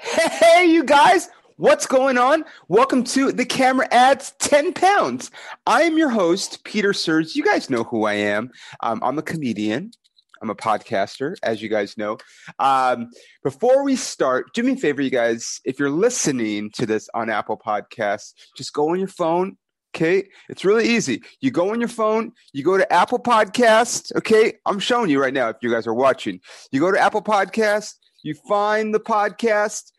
Hey, you guys, what's going on? Welcome to the Camera Adds 10 Pounds. I am your host, Peter Surge. You guys know who I am. Um, I'm a comedian, I'm a podcaster, as you guys know. Um, before we start, do me a favor, you guys. If you're listening to this on Apple Podcasts, just go on your phone. Okay, it's really easy. You go on your phone, you go to Apple Podcast. Okay, I'm showing you right now if you guys are watching. You go to Apple Podcast, you find the podcast,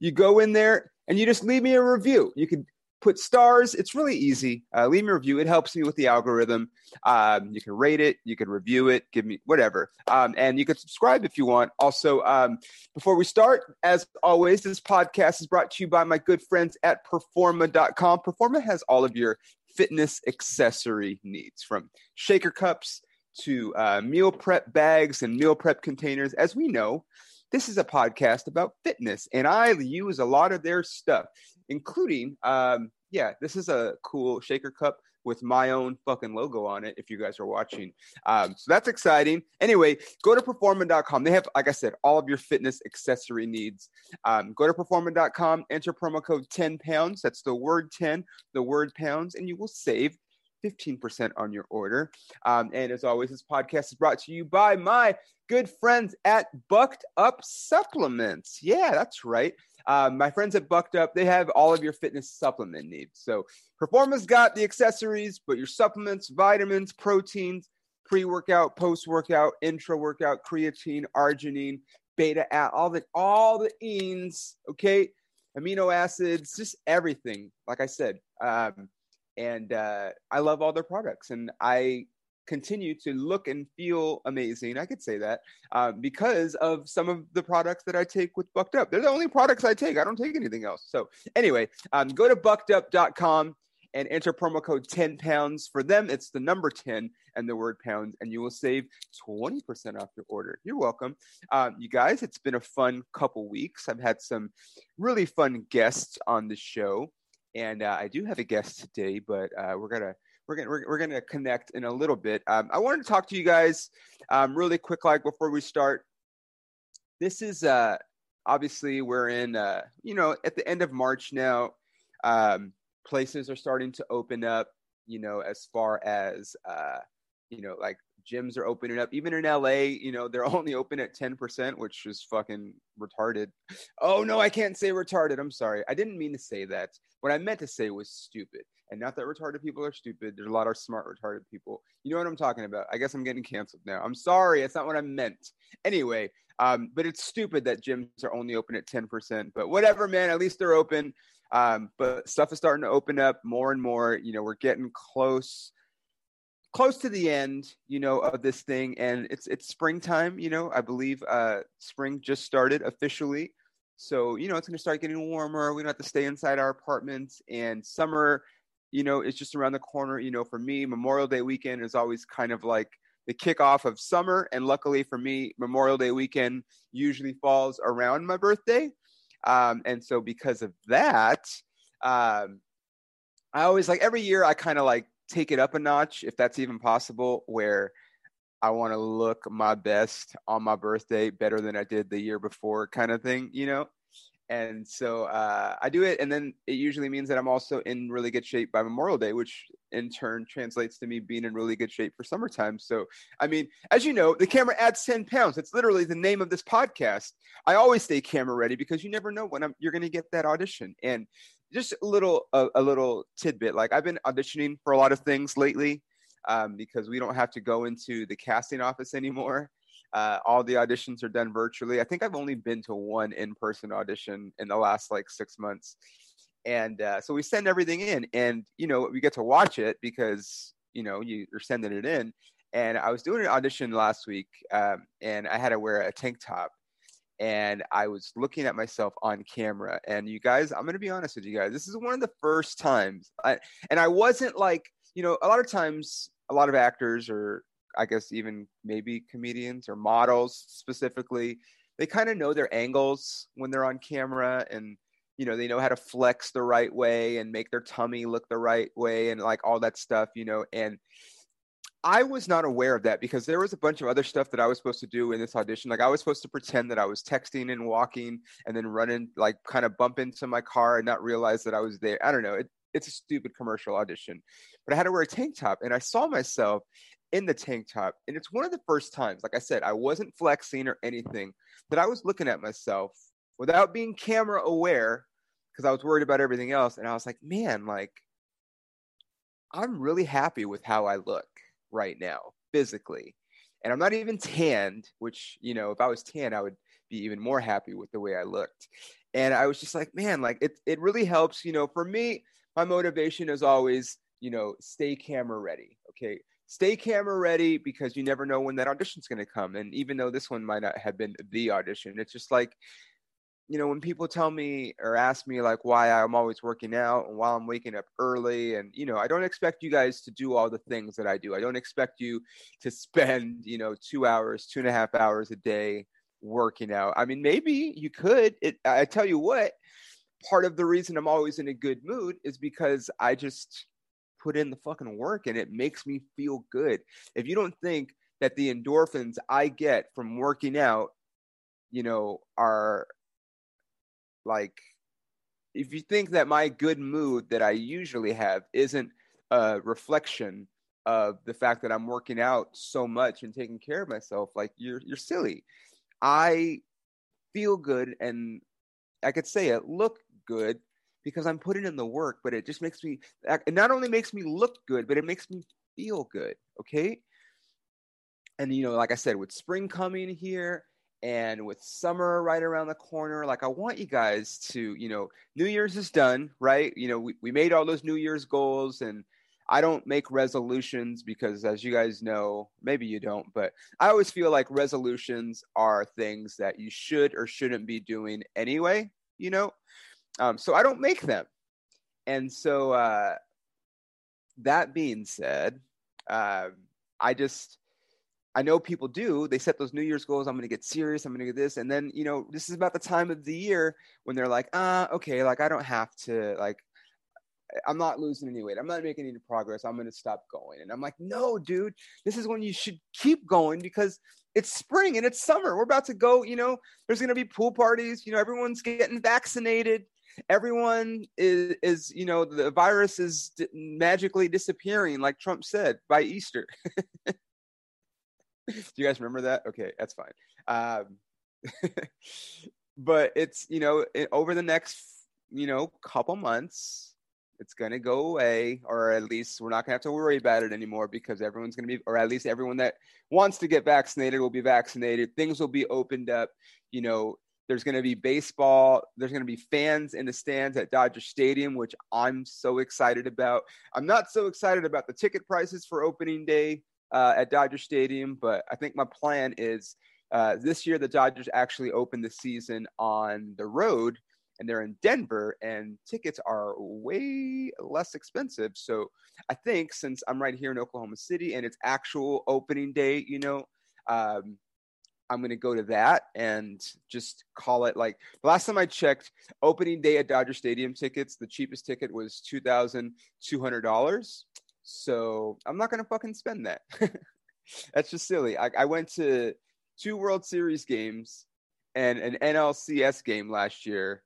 you go in there, and you just leave me a review. You can put stars. It's really easy. Uh, leave me a review. It helps me with the algorithm. Um, you can rate it, you can review it, give me whatever. Um, and you can subscribe if you want. Also, um, before we start, as always, this podcast is brought to you by my good friends at Performa.com. Performa has all of your fitness accessory needs from shaker cups to uh, meal prep bags and meal prep containers. As we know, this is a podcast about fitness, and I use a lot of their stuff, including, um, yeah, this is a cool shaker cup with my own fucking logo on it if you guys are watching. Um, so that's exciting. Anyway, go to performa.com. They have, like I said, all of your fitness accessory needs. Um, go to performa.com, enter promo code 10 pounds. That's the word 10, the word pounds, and you will save 15% on your order. Um, and as always, this podcast is brought to you by my good friends at Bucked Up Supplements. Yeah, that's right. Um, my friends at Bucked Up, they have all of your fitness supplement needs. So Performa's got the accessories, but your supplements, vitamins, proteins, pre-workout, post-workout, intra-workout, creatine, arginine, beta, all the all the enes, okay, amino acids, just everything. Like I said, um, and uh, I love all their products, and I continue to look and feel amazing. I could say that uh, because of some of the products that I take with Bucked Up. They're the only products I take. I don't take anything else. So anyway, um, go to buckedup.com and enter promo code 10 pounds. For them, it's the number 10 and the word pounds, and you will save 20% off your order. You're welcome. Um, you guys, it's been a fun couple weeks. I've had some really fun guests on the show. And uh, I do have a guest today, but uh, we're gonna we're gonna we're, we're gonna connect in a little bit. Um, I wanted to talk to you guys um, really quick, like before we start. This is uh, obviously we're in uh, you know at the end of March now. Um, places are starting to open up. You know, as far as uh, you know, like gyms are opening up. Even in LA, you know, they're only open at 10%, which is fucking retarded. Oh no, I can't say retarded. I'm sorry. I didn't mean to say that. What I meant to say was stupid. And not that retarded people are stupid. There's a lot of smart retarded people. You know what I'm talking about. I guess I'm getting canceled now. I'm sorry. It's not what I meant. Anyway, um, but it's stupid that gyms are only open at 10%. But whatever, man. At least they're open. Um, but stuff is starting to open up more and more. You know, we're getting close close to the end, you know, of this thing, and it's it's springtime. You know, I believe uh, spring just started officially, so you know it's going to start getting warmer. We don't have to stay inside our apartments, and summer, you know, is just around the corner. You know, for me, Memorial Day weekend is always kind of like the kickoff of summer, and luckily for me, Memorial Day weekend usually falls around my birthday, um, and so because of that. Um, I always like every year I kind of like take it up a notch if that's even possible where I want to look my best on my birthday better than I did the year before kind of thing, you know? And so uh, I do it, and then it usually means that I'm also in really good shape by Memorial Day, which in turn translates to me being in really good shape for summertime. So, I mean, as you know, the camera adds 10 pounds. It's literally the name of this podcast. I always stay camera ready because you never know when I'm, you're going to get that audition. And just a little a, a, little tidbit like i've been auditioning for a lot of things lately um, because we don't have to go into the casting office anymore. Uh, all the auditions are done virtually. I think i've only been to one in-person audition in the last like six months. And uh, so we send everything in and you know we get to watch it because you know you, are sending it in. And i was doing an audition last week um, and i had to wear a tank top and I was looking at myself on camera. And you guys, I'm going to be honest with you guys. This is one of the first times, I, and I wasn't like, you know, a lot of times, a lot of actors, or I guess even maybe comedians or models specifically, they kind of know their angles when they're on camera and you know they know how to flex the right way and make their tummy look the right way and like all that stuff you know and I was not aware of that because there was a bunch of other stuff that I was supposed to do in this audition. Like I was supposed to pretend that I was texting and walking and then running, like kind of bump into my car and not realize that I was there. I don't know. It, it's a stupid commercial audition, but I had to wear a tank top and I saw myself in the tank top. And it's one of the first times, like I said, I wasn't flexing or anything, that I was looking at myself without being camera aware because I was worried about everything else. And I was like, man, like, I'm really happy with how I look right now physically. And I'm not even tanned, which, you know, if I was tan, I would be even more happy with the way I looked. And I was just like, man, like it, it really helps. You know, for me, my motivation is always, you know, stay camera ready. Okay. Stay camera ready because you never know when that audition's going to come. And even though this one might not have been the audition, it's just like, you know, when people tell me or ask me like why I'm always working out and why I'm waking up early, and you know, I don't expect you guys to do all the things that I do. I don't expect you to spend, you know, two hours, two and a half hours a day working out. I mean, maybe you could. It, I tell you what, part of the reason I'm always in a good mood is because I just put in the fucking work and it makes me feel good. If you don't think that the endorphins I get from working out, you know, are like, if you think that my good mood that I usually have isn't a reflection of the fact that I'm working out so much and taking care of myself, like you're you're silly. I feel good and I could say it look good because I'm putting in the work, but it just makes me it not only makes me look good, but it makes me feel good. Okay. And you know, like I said, with spring coming here and with summer right around the corner like i want you guys to you know new year's is done right? You know we, we made all those new year's goals and i don't make resolutions because as you guys know maybe you don't but i always feel like resolutions are things that you should or shouldn't be doing anyway you know? Um, so i don't make them. And so uh, that being said uh, i just I know people do. They set those New Year's goals. I'm going to get serious. I'm going to get this. And then, you know, this is about the time of the year when they're like, ah, okay, like I don't have to, like, I'm not losing any weight. I'm not making any progress. I'm going to stop going. And I'm like, no, dude, this is when you should keep going because it's spring and it's summer. We're about to go, you know, there's going to be pool parties. You know, everyone's getting vaccinated. Everyone is, is you know, the virus is magically disappearing, like Trump said, by Easter. Do you guys remember that? Okay, that's fine. Um, but it's you know it, over the next you know couple months it's to go away or at least we're not to have to worry about it anymore because everyone's to be or at least everyone that wants to get vaccinated will be vaccinated things will be opened up you know there's going to be baseball there's going to be fans in the stands at dodger stadium which i'm so excited about i'm not so excited about the ticket prices for opening day uh, at Dodger Stadium, but I think my plan is uh, this year the Dodgers actually open the season on the road and they're in Denver and tickets are way less expensive. So I think since I'm right here in Oklahoma City and it's actual opening day, you know, um, I'm going to go to that and just call it like the last time I checked opening day at Dodger Stadium tickets, the cheapest ticket was $2,200. So I'm not gonna fucking spend that. That's just silly. I, I went to two World Series games and an NLCS game last year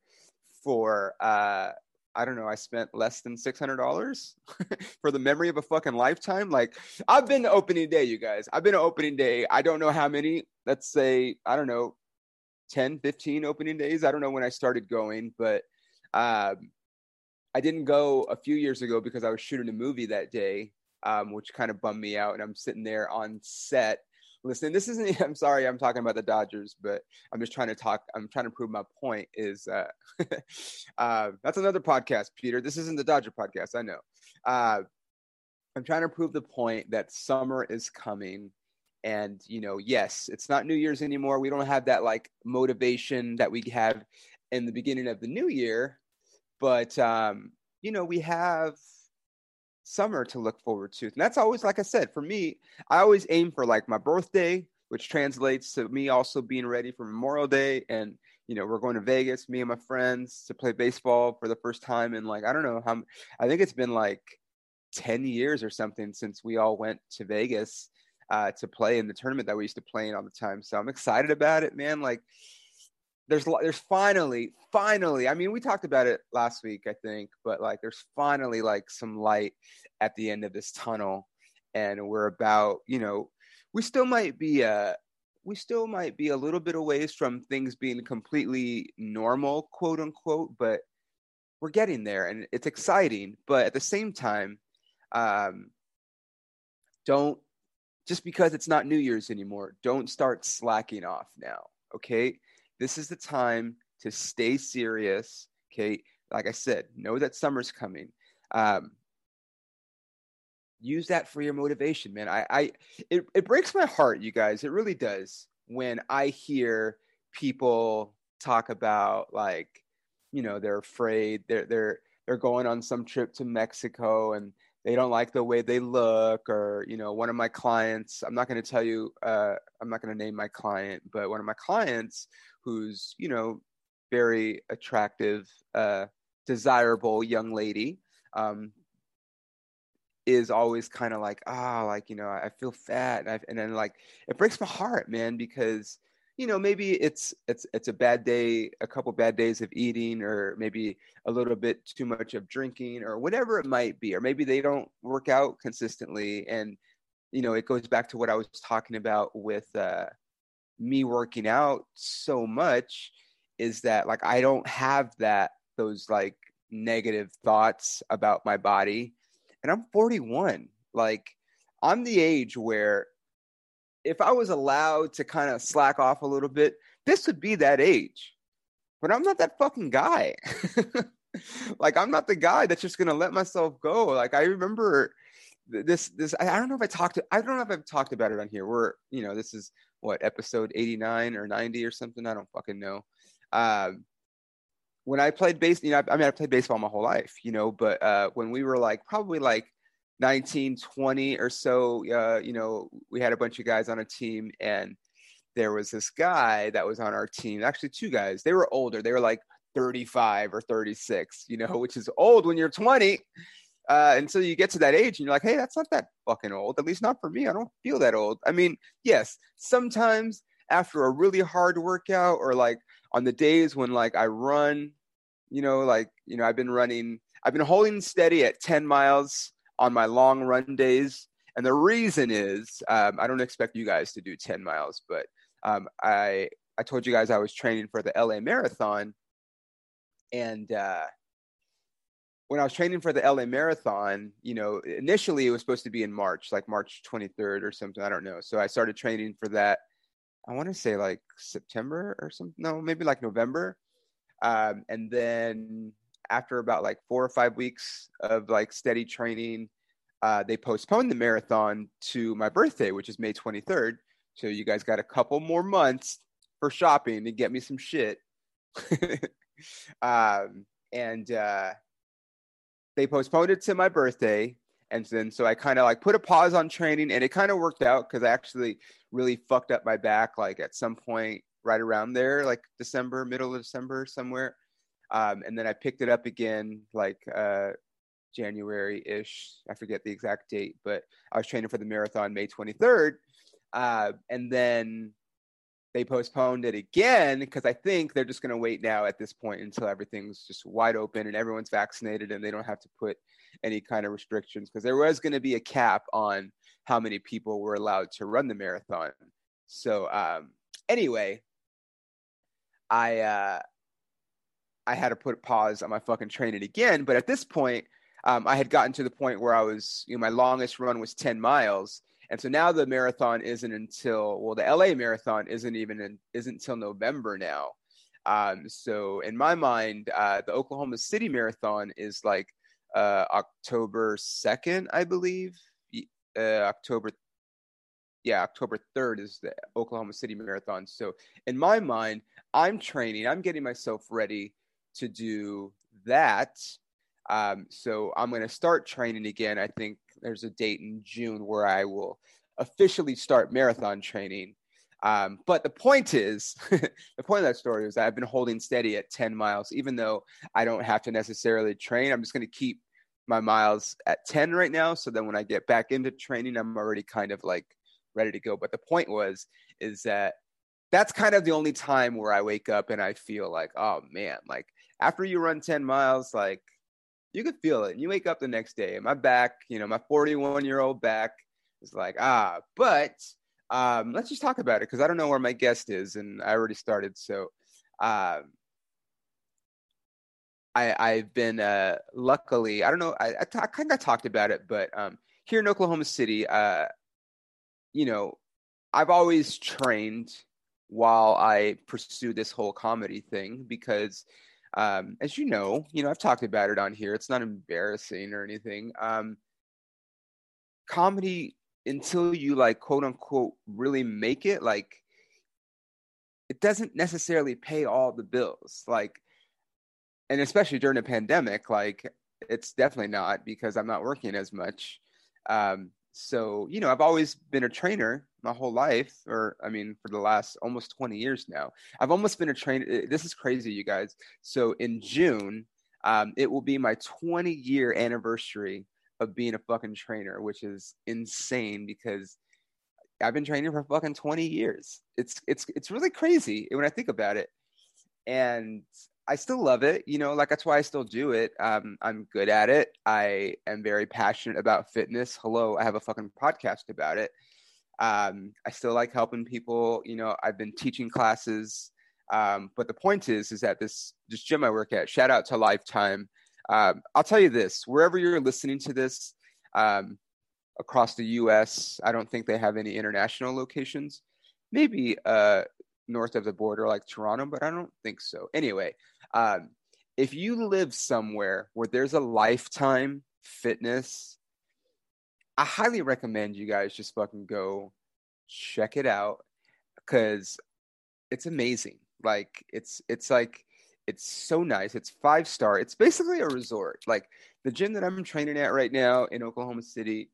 for uh I don't know, I spent less than six hundred dollars for the memory of a fucking lifetime. Like I've been to opening day, you guys. I've been to opening day. I don't know how many, let's say, I don't know, 10, 15 opening days. I don't know when I started going, but um I didn't go a few years ago because I was shooting a movie that day, um, which kind of bummed me out. And I'm sitting there on set listening. This isn't. I'm sorry, I'm talking about the Dodgers, but I'm just trying to talk. I'm trying to prove my point. Is uh, uh, that's another podcast, Peter. This isn't the Dodger podcast. I know. Uh, I'm trying to prove the point that summer is coming. And you know, yes, it's not New Year's anymore. We don't have that like motivation that we have in the beginning of the new year but um, you know, we have summer to look forward to. And that's always, like I said, for me, I always aim for like my birthday, which translates to me also being ready for Memorial Day. And, you know, we're going to Vegas, me and my friends, to play baseball for the first time in like, I don't know how, I think it's been like 10 years or something since we all went to Vegas uh, to play in the tournament that we used to play in all the time. So I'm excited about it, man. Like, there's there's finally finally i mean we talked about it last week i think but like there's finally like some light at the end of this tunnel and we're about you know we still might be uh we still might be a little bit away from things being completely normal quote unquote but we're getting there and it's exciting but at the same time um don't just because it's not new year's anymore don't start slacking off now okay this is the time to stay serious. Okay. Like I said, know that summer's coming. Um, use that for your motivation, man. I, I it, it breaks my heart, you guys. It really does when I hear people talk about like, you know, they're afraid, they're they're they're going on some trip to Mexico and they don't like the way they look or you know one of my clients i'm not going to tell you uh, i'm not going to name my client but one of my clients who's you know very attractive, uh, desirable young lady, um, is always kind of like ah, oh, like you know, I feel fat, and, I, and then like it breaks my heart, man, because you know maybe it's it's it's a bad day, a couple bad days of eating, or maybe a little bit too much of drinking, or whatever it might be, or maybe they don't work out consistently, and you know it goes back to what I was talking about with. Uh, me working out so much is that like I don't have that those like negative thoughts about my body and I'm 41 like I'm the age where if I was allowed to kind of slack off a little bit this would be that age but I'm not that fucking guy like I'm not the guy that's just to let myself go like I remember this this I don't know if I talked to, I don't know if I've talked about it on here. We're you know this is what episode 89 or 90 or something. I don't fucking know. Um, when I played base, you know, I, I mean, I played baseball my whole life, you know, but uh, when we were like probably like 19, 20 or so, uh, you know, we had a bunch of guys on a team and there was this guy that was on our team. Actually, two guys. They were older. They were like 35 or 36, you know, which is old when you're 20 uh, until you get to that age and you're like, hey, that's not that fucking old. At least not for me. I don't feel that old. I mean, yes, sometimes after a really hard workout or like on the days when like I run, you know, like, you know, I've been running, I've been holding steady at 10 miles on my long run days. And the reason is, um, I don't expect you guys to do 10 miles, but um, I, I told you guys I was training for the LA Marathon. And, uh, when I was training for the LA Marathon, you know, initially it was supposed to be in March, like March 23rd or something. I don't know. So I started training for that. I want to say like September or something. No, maybe like November. Um, and then after about like four or five weeks of like steady training, uh, they postponed the marathon to my birthday, which is May 23rd. So you guys got a couple more months for shopping to get me some shit. um, and uh, they postponed it to my birthday and then so i kind of like put a pause on training and it kind of worked out because i actually really fucked up my back like at some point right around there like december middle of december somewhere um, and then i picked it up again like uh, january-ish i forget the exact date but i was training for the marathon may 23rd uh, and then they postponed it again because I think they're just going to wait now at this point until everything's just wide open and everyone's vaccinated and they don't have to put any kind of restrictions because there was going to be a cap on how many people were allowed to run the marathon. So um, anyway, I uh, I had to put a pause on my fucking training again. But at this point, um, I had gotten to the point where I was, you know, my longest run was ten miles and so now the marathon isn't until well, the LA marathon isn't even in, isn't until November now. Um, so in my mind, uh, the Oklahoma City marathon is like uh, October second, I believe. Uh, October, yeah, October third is the Oklahoma City marathon. So in my mind, I'm training. I'm getting myself ready to do that. Um, so I'm going to start training again. I think there's a date in June where I will officially start marathon training. Um, but the point is, the point of that story is I've been holding steady at 10 miles, even though I don't have to necessarily train. I'm just going to keep my miles at 10 right now. So then when I get back into training, I'm already kind of like ready to go. But the point was, is that that's kind of the only time where I wake up and I feel like, oh man, like after you run 10 miles, like you could feel it. And you wake up the next day, and my back, you know, my 41 year old back is like, ah, but um, let's just talk about it because I don't know where my guest is, and I already started. So, um, I, I've been uh, luckily, I don't know, I, I, t- I kind of talked about it, but um, here in Oklahoma City, uh, you know, I've always trained while I pursue this whole comedy thing because, um, as you know, you know, I've talked about it on here. It's not embarrassing or anything. Um, comedy, until you like quote unquote really make it, like it doesn't necessarily pay all the bills. Like and especially during a pandemic, like it's definitely not because I'm not working as much. Um, so you know, I've always been a trainer my whole life, or I mean, for the last almost 20 years now. I've almost been a trainer. Eh, this is crazy, you guys. So in June, um, it will be my 20 year anniversary of being a fucking trainer, which is insane because I've been training for fucking 20 years. It's it's it's really crazy when I think about it. And I still love it. You know, like that's why I still do it. Um, I'm good at it. I am very passionate about fitness. Hello, I have a fucking podcast about it. Um, I still like helping people. You know, I've been teaching classes. Um, but the point is, is that this this gym I work at. Shout out to Lifetime. Um, I'll tell you this: wherever you're listening to this, um, across the U.S., I don't think they have any international locations. Maybe uh, north of the border, like Toronto, but I don't think so. Anyway, um, if you live somewhere where there's a lifetime fitness, I highly recommend you guys just fucking go check it out because it's amazing. Like it's it's like it's so nice. It's five star. It's basically a resort. Like the gym that I'm training at right now in Oklahoma City,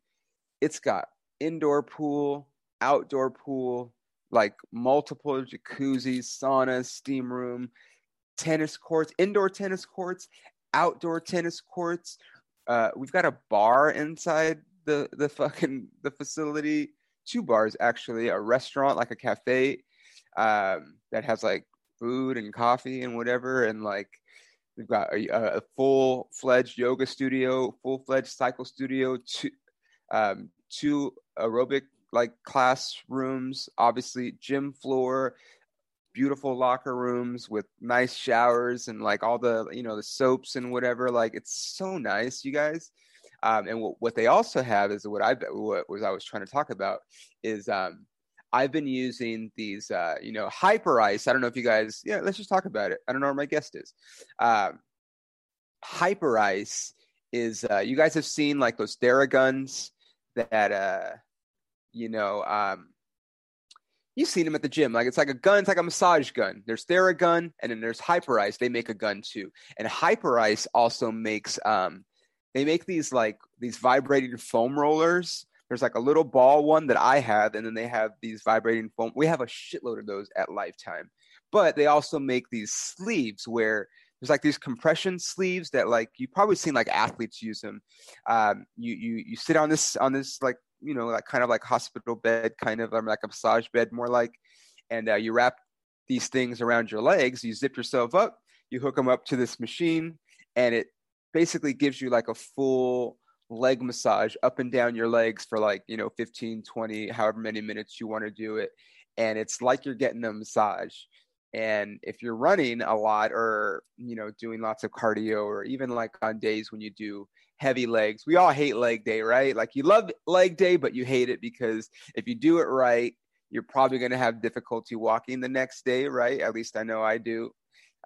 it's got indoor pool, outdoor pool, like multiple jacuzzis, saunas, steam room tennis courts, indoor tennis courts, outdoor tennis courts. Uh, we've got a bar inside the the fucking the facility. Two bars actually, a restaurant like a cafe um, that has like food and coffee and whatever, and like we've got a, a full fledged yoga studio, full fledged cycle studio, two um, two aerobic like classrooms, obviously gym floor, beautiful locker rooms with nice showers and like all the you know the soaps and whatever like it's so nice you guys. Um, and what, what they also have is what i what was i was trying to talk about is um, i've been using these uh, you know Hyperice. i don't know if you guys yeah let's just talk about it. I don't know where my guest is. Um, Hyperice is uh, you guys have seen like those theraguns that uh you know um You've seen them at the gym. Like it's like a gun, it's like a massage gun. There's Theragun, and then there's Hyperice. They make a gun too. And Hyperice also makes um they make these like these vibrating foam rollers. There's like a little ball one that I have, and then they have these vibrating foam. We have a shitload of those at Lifetime. But they also make these sleeves where there's like these compression sleeves that like you've probably seen like athletes use them. Um, you you you sit on this on this like you know, like kind of like hospital bed, kind of like a massage bed, more like. And uh, you wrap these things around your legs. You zip yourself up. You hook them up to this machine, and it basically gives you like a full leg massage up and down your legs for like you know 15 20 however many minutes you want to do it and it's like you're getting a massage and if you're running a lot or you know doing lots of cardio or even like on days when you do heavy legs. We all hate leg day, right? Like you love leg day, but you hate it because if you do it right, you're probably going to have difficulty walking the next day, right? At least I know I do.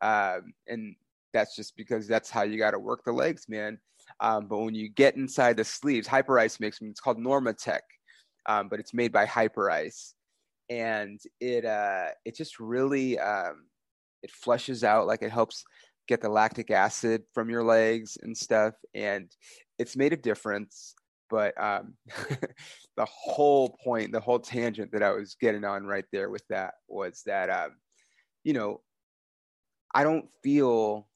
Um, and that's just because that's how you got to work the legs, man. Um, but when you get inside the sleeves, Hyperice makes it's called Normatec, um, but it's made by Hyperice, and it uh, it just really um, it flushes out like it helps get the lactic acid from your legs and stuff and it's made a difference but um, the whole point the whole tangent that i was getting on right there with that was that um, you know i don't feel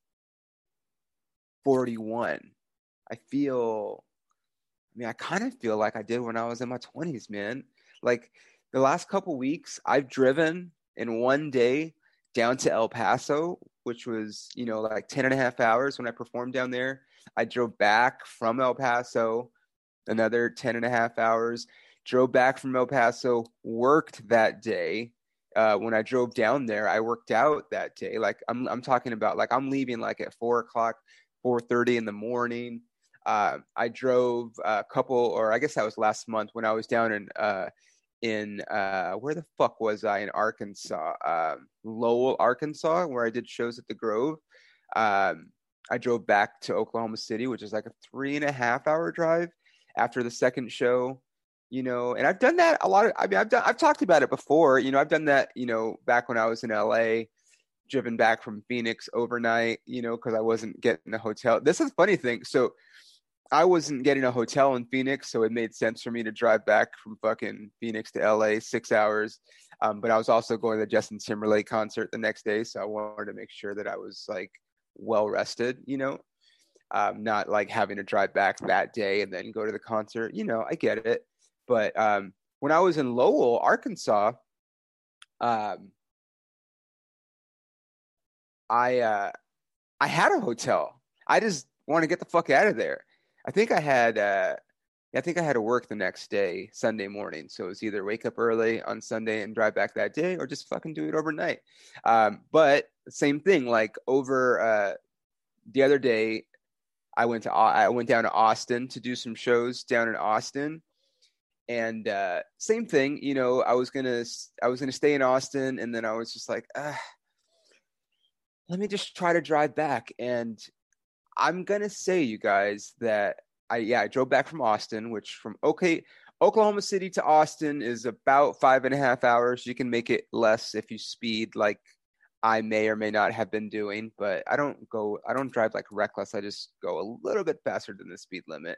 41 I feel, I mean, I kind of feel like I did when I was in my 20s, man. Like the last couple weeks, I've driven in one day down to El Paso, which was, you know, like 10 and a half hours when I performed down there. I drove back from El Paso another 10 and a half hours, drove back from El Paso, worked that day. Uh, when I drove down there, I worked out that day. Like I'm, I'm talking about like I'm leaving like at four o'clock, 4:30 in the morning. Uh, I drove a couple, or I guess that was last month when I was down in uh, in uh, where the fuck was I in Arkansas, um, Lowell, Arkansas, where I did shows at the Grove. Um, I drove back to Oklahoma City, which is like a three and a half hour drive after the second show. You know, and I've done that a lot of. I mean, I've done. I've talked about it before. You know, I've done that. You know, back when I was in LA, driven back from Phoenix overnight. You know, because I wasn't getting a hotel. This is a funny thing. So I wasn't getting a hotel in Phoenix, so it made sense for me to drive back from fucking Phoenix to LA, six hours. Um, but I was also going to the Justin Timberlake concert the next day, so I wanted to make sure that I was like well rested, you know, um, not like having to drive back that day and then go to the concert. You know, I get it. But um, when I was in Lowell, Arkansas, um, I uh, I had a hotel. I just want to get the fuck out of there. I think I had uh, I think I had to work the next day, Sunday morning. So it was either wake up early on Sunday and drive back that day, or just fucking do it overnight. Um, but same thing, like over uh, the other day, I went to I went down to Austin to do some shows down in Austin, and uh, same thing. You know, I was gonna I was gonna stay in Austin, and then I was just like, ah, let me just try to drive back, and I'm gonna say, you guys, that I yeah I drove back from Austin, which from okay Oklahoma City to Austin is about five and a half hours. You can make it less if you speed like I may or may not have been doing, but I don't go I don't drive like reckless. I just go a little bit faster than the speed limit.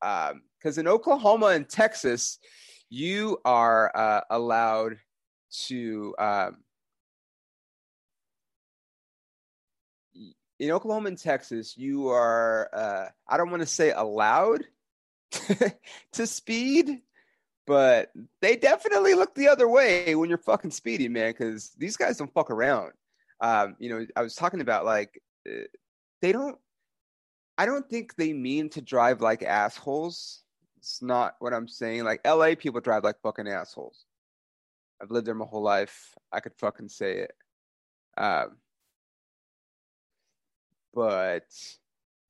Because um, in Oklahoma and Texas, you are uh, allowed to um, in Oklahoma and Texas, you are, uh, I don't want to say allowed to speed, but they definitely look the other way when you're fucking speeding, man, because these guys don't fuck around. Um, you know, I was talking about like, uh, they don't, I don't think they mean to drive like assholes. It's not what I'm saying. Like, LA people drive like fucking assholes. I've lived there my whole life. I could fucking say it. Um, but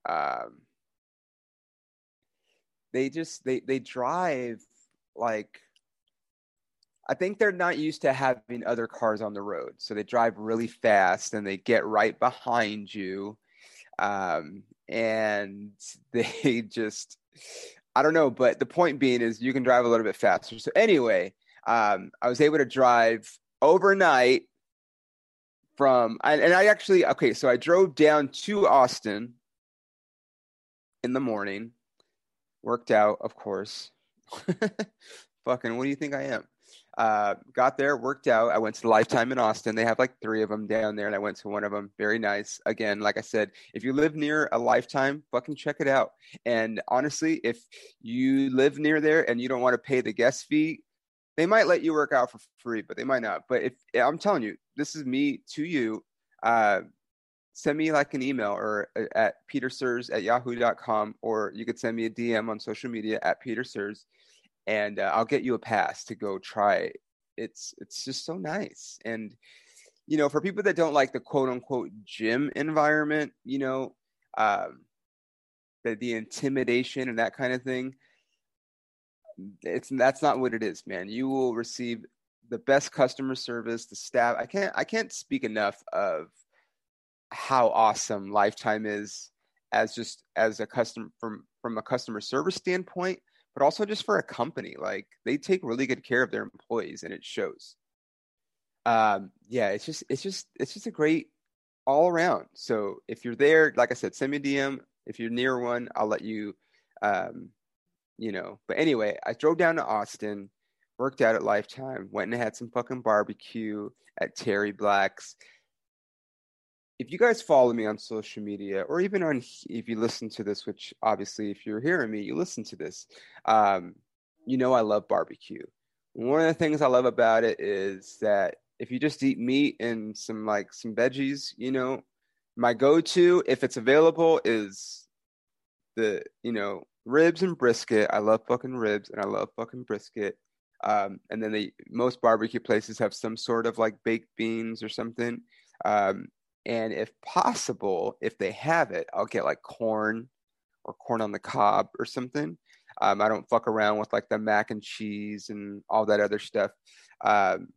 um, they just they they drive like I think they're not used to having other cars on the road, so they drive really fast and they get right behind you, um, and they just I don't know. But the point being is you can drive a little bit faster. So anyway, um, I was able to drive overnight from and I actually okay, so I drove down to Austin in the morning, worked out, of course. Fucking, what do you think I am? Uh, got there, worked out. I went to Lifetime in Austin. They have like three of them down there, and I went to one of them. Very nice. Again, like I said, if you live near a Lifetime, fucking check it out. And honestly, if you live near there and you don't want to pay the guest fee, they might let you work out for free, but they might not. But if I'm telling you, this is me to you. Uh, send me like an email or uh, at petersers at yahoo.com, or you could send me a DM on social media at petersers, and uh, I'll get you a pass to go try. It's it's just so nice, and you know, for people that don't like the quote unquote gym environment, you know, um, the, the intimidation and that kind of thing it's that's not what it is, man. You will receive the best customer service, the staff. I can't I can't speak enough of how awesome Lifetime is as just as a customer from from a customer service standpoint, but also just for a company. Like they take really good care of their employees, and it shows. Um, yeah, it's just it's just it's just a great all around. So if you're there, like I said, send me DM. If you're near one, I'll let you um, you know. But anyway, I drove down to Austin, worked out at Lifetime, went and had some fucking barbecue at Terry Black's. if you guys follow me on social media or even on if you listen to this which obviously if you're hearing me you listen to this um, you know i love barbecue one of the things i love about it is that if you just eat meat and some like some veggies you know my go-to if it's available is the you know ribs and brisket i love fucking ribs and i love fucking brisket um, and then the most barbecue places have some sort of like baked beans or something um, and if possible, if they have it, I'll get like corn or corn on the cob or something. Um, I don't fuck around with like the mac and cheese and all that other stuff. Um,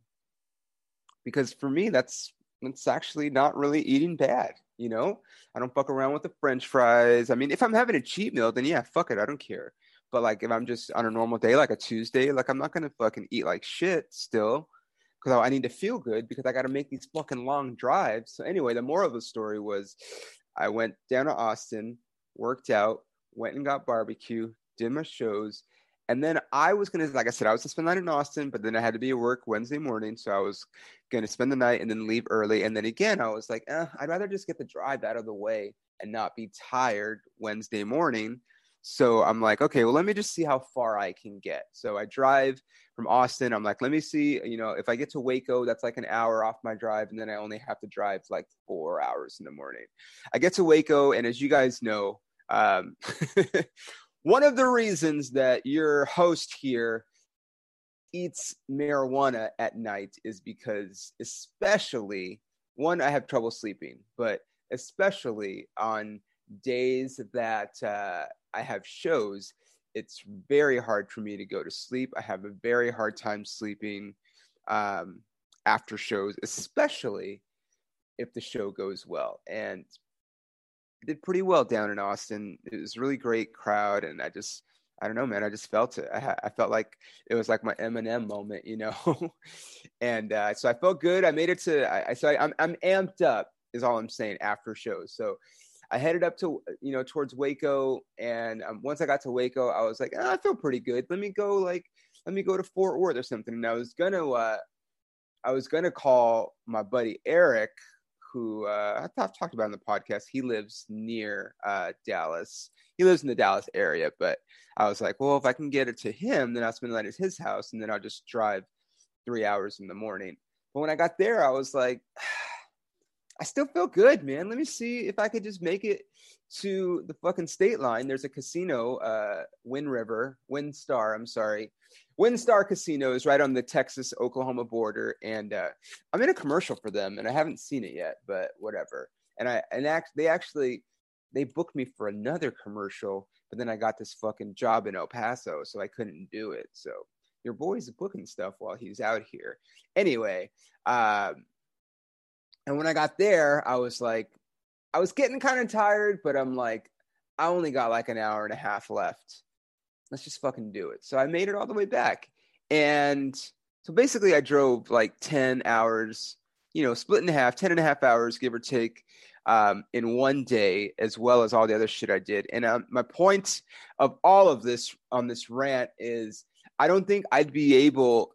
because for me, that's that's actually not really eating bad. You know, I don't fuck around with the French fries. I mean, if I'm having a cheat meal, then yeah, fuck it, I don't care. But like if I'm just on a normal day, like a Tuesday, like I'm not gonna fucking eat like shit still because I need to feel good because I got to make these fucking long drives. So anyway, the moral of the story was I went down to Austin, worked out, went and got barbecue, did my shows, and then I was gonna, like I said, I was to spend the night in Austin, but then I had to be at work Wednesday morning, so I was gonna spend the night and then leave early. And then again, I was like, eh, I'd rather just get the drive out of the way and not be tired Wednesday morning. So I'm like, okay, well, let me just see how far I can get. So I drive from Austin. I'm like, let me see, you know, if I get to Waco, that's like an hour off my drive, and then I only have to drive like four hours in the morning. I get to Waco, and as you guys know, um, one of the reasons that your host here eats marijuana at night is because, especially, one, I have trouble sleeping, but especially on days that uh, I have shows, it's very hard for me to go to sleep. I have a very hard time sleeping um, after shows, especially if the show goes well. And did pretty well down in Austin. It was really great crowd, and I just I don't know, man. I just felt it. I, I felt like it was like my Eminem moment, you know. and uh, so I felt good. I made it to. I, I so I, I'm I'm amped up. Is all I'm saying after shows. So I headed up to you know towards Waco, and um, once I got to Waco, I was like, oh, I feel pretty good. Let me go like let me go to Fort Worth or something. And I was gonna uh, I was gonna call my buddy Eric, who uh, I've talked about in the podcast. He lives near uh, Dallas. He lives in the Dallas area, but I was like, well, if I can get it to him, then I'll spend the night at his house, and then I'll just drive three hours in the morning. But when I got there, I was like. I still feel good, man. Let me see if I could just make it to the fucking state line. There's a casino, uh, Wind River, WinStar. I'm sorry, WinStar Casino is right on the Texas Oklahoma border, and uh, I'm in a commercial for them, and I haven't seen it yet, but whatever. And I and act they actually they booked me for another commercial, but then I got this fucking job in El Paso, so I couldn't do it. So your boy's booking stuff while he's out here. Anyway, um, and when I got there, I was like, I was getting kind of tired, but I'm like, I only got like an hour and a half left. Let's just fucking do it. So I made it all the way back. And so basically, I drove like 10 hours, you know, split in half, 10 and a half hours, give or take, um, in one day, as well as all the other shit I did. And um, my point of all of this on this rant is I don't think I'd be able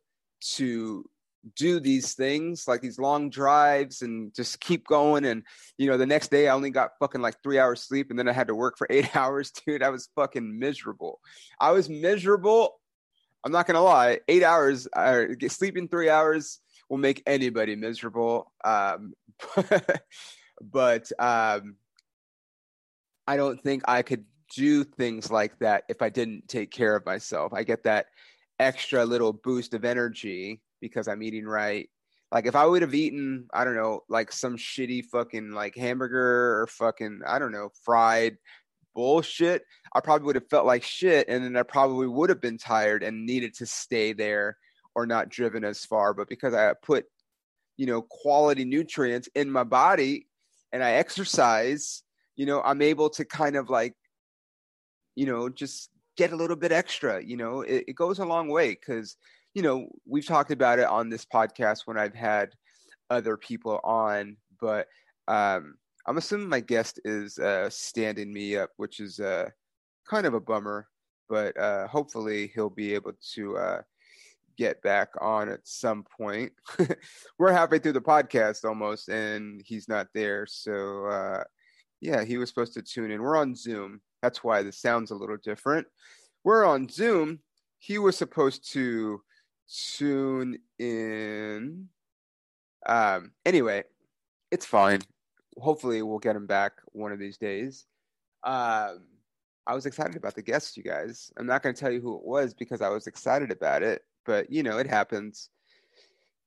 to do these things like these long drives and just keep going. And you know the next day i only got fucking like three hours sleep and then i had to work for eight hours dude. I was fucking miserable. I was miserable. I'm not gonna lie. Eight hours uh, sleeping three hours will make anybody miserable. Um, but um, i don't think i could do things like that if i didn't take care of myself. I get that extra little boost of energy because I'm eating right. Like if I would have eaten, I don't know, like some shitty fucking like hamburger or fucking, I don't know, fried bullshit, I probably would have felt like shit and then I probably would have been tired and needed to stay there or not driven as far. But because I put, you know, quality nutrients in my body and I exercise, you know, I'm able to kind of like, you know, just get a little bit extra, you know, it, it goes a long way because you know, we've talked about it on this podcast when I've had other people on, but um, I'm assuming my guest is uh, standing me up, which is uh, kind of a bummer. But uh, hopefully he'll be able to uh, get back on at some point. We're halfway through the podcast almost, and he's not there. So, uh, yeah, he was supposed to tune in. We're on Zoom. That's why the sound's a little different. We're on Zoom. He was supposed to tune in. Um, anyway, it's fine. Hopefully, we'll get him back one of these days. Um, I was excited about the guest, you guys. I'm not going to tell you who it was because I was excited about it, but you know, it happens.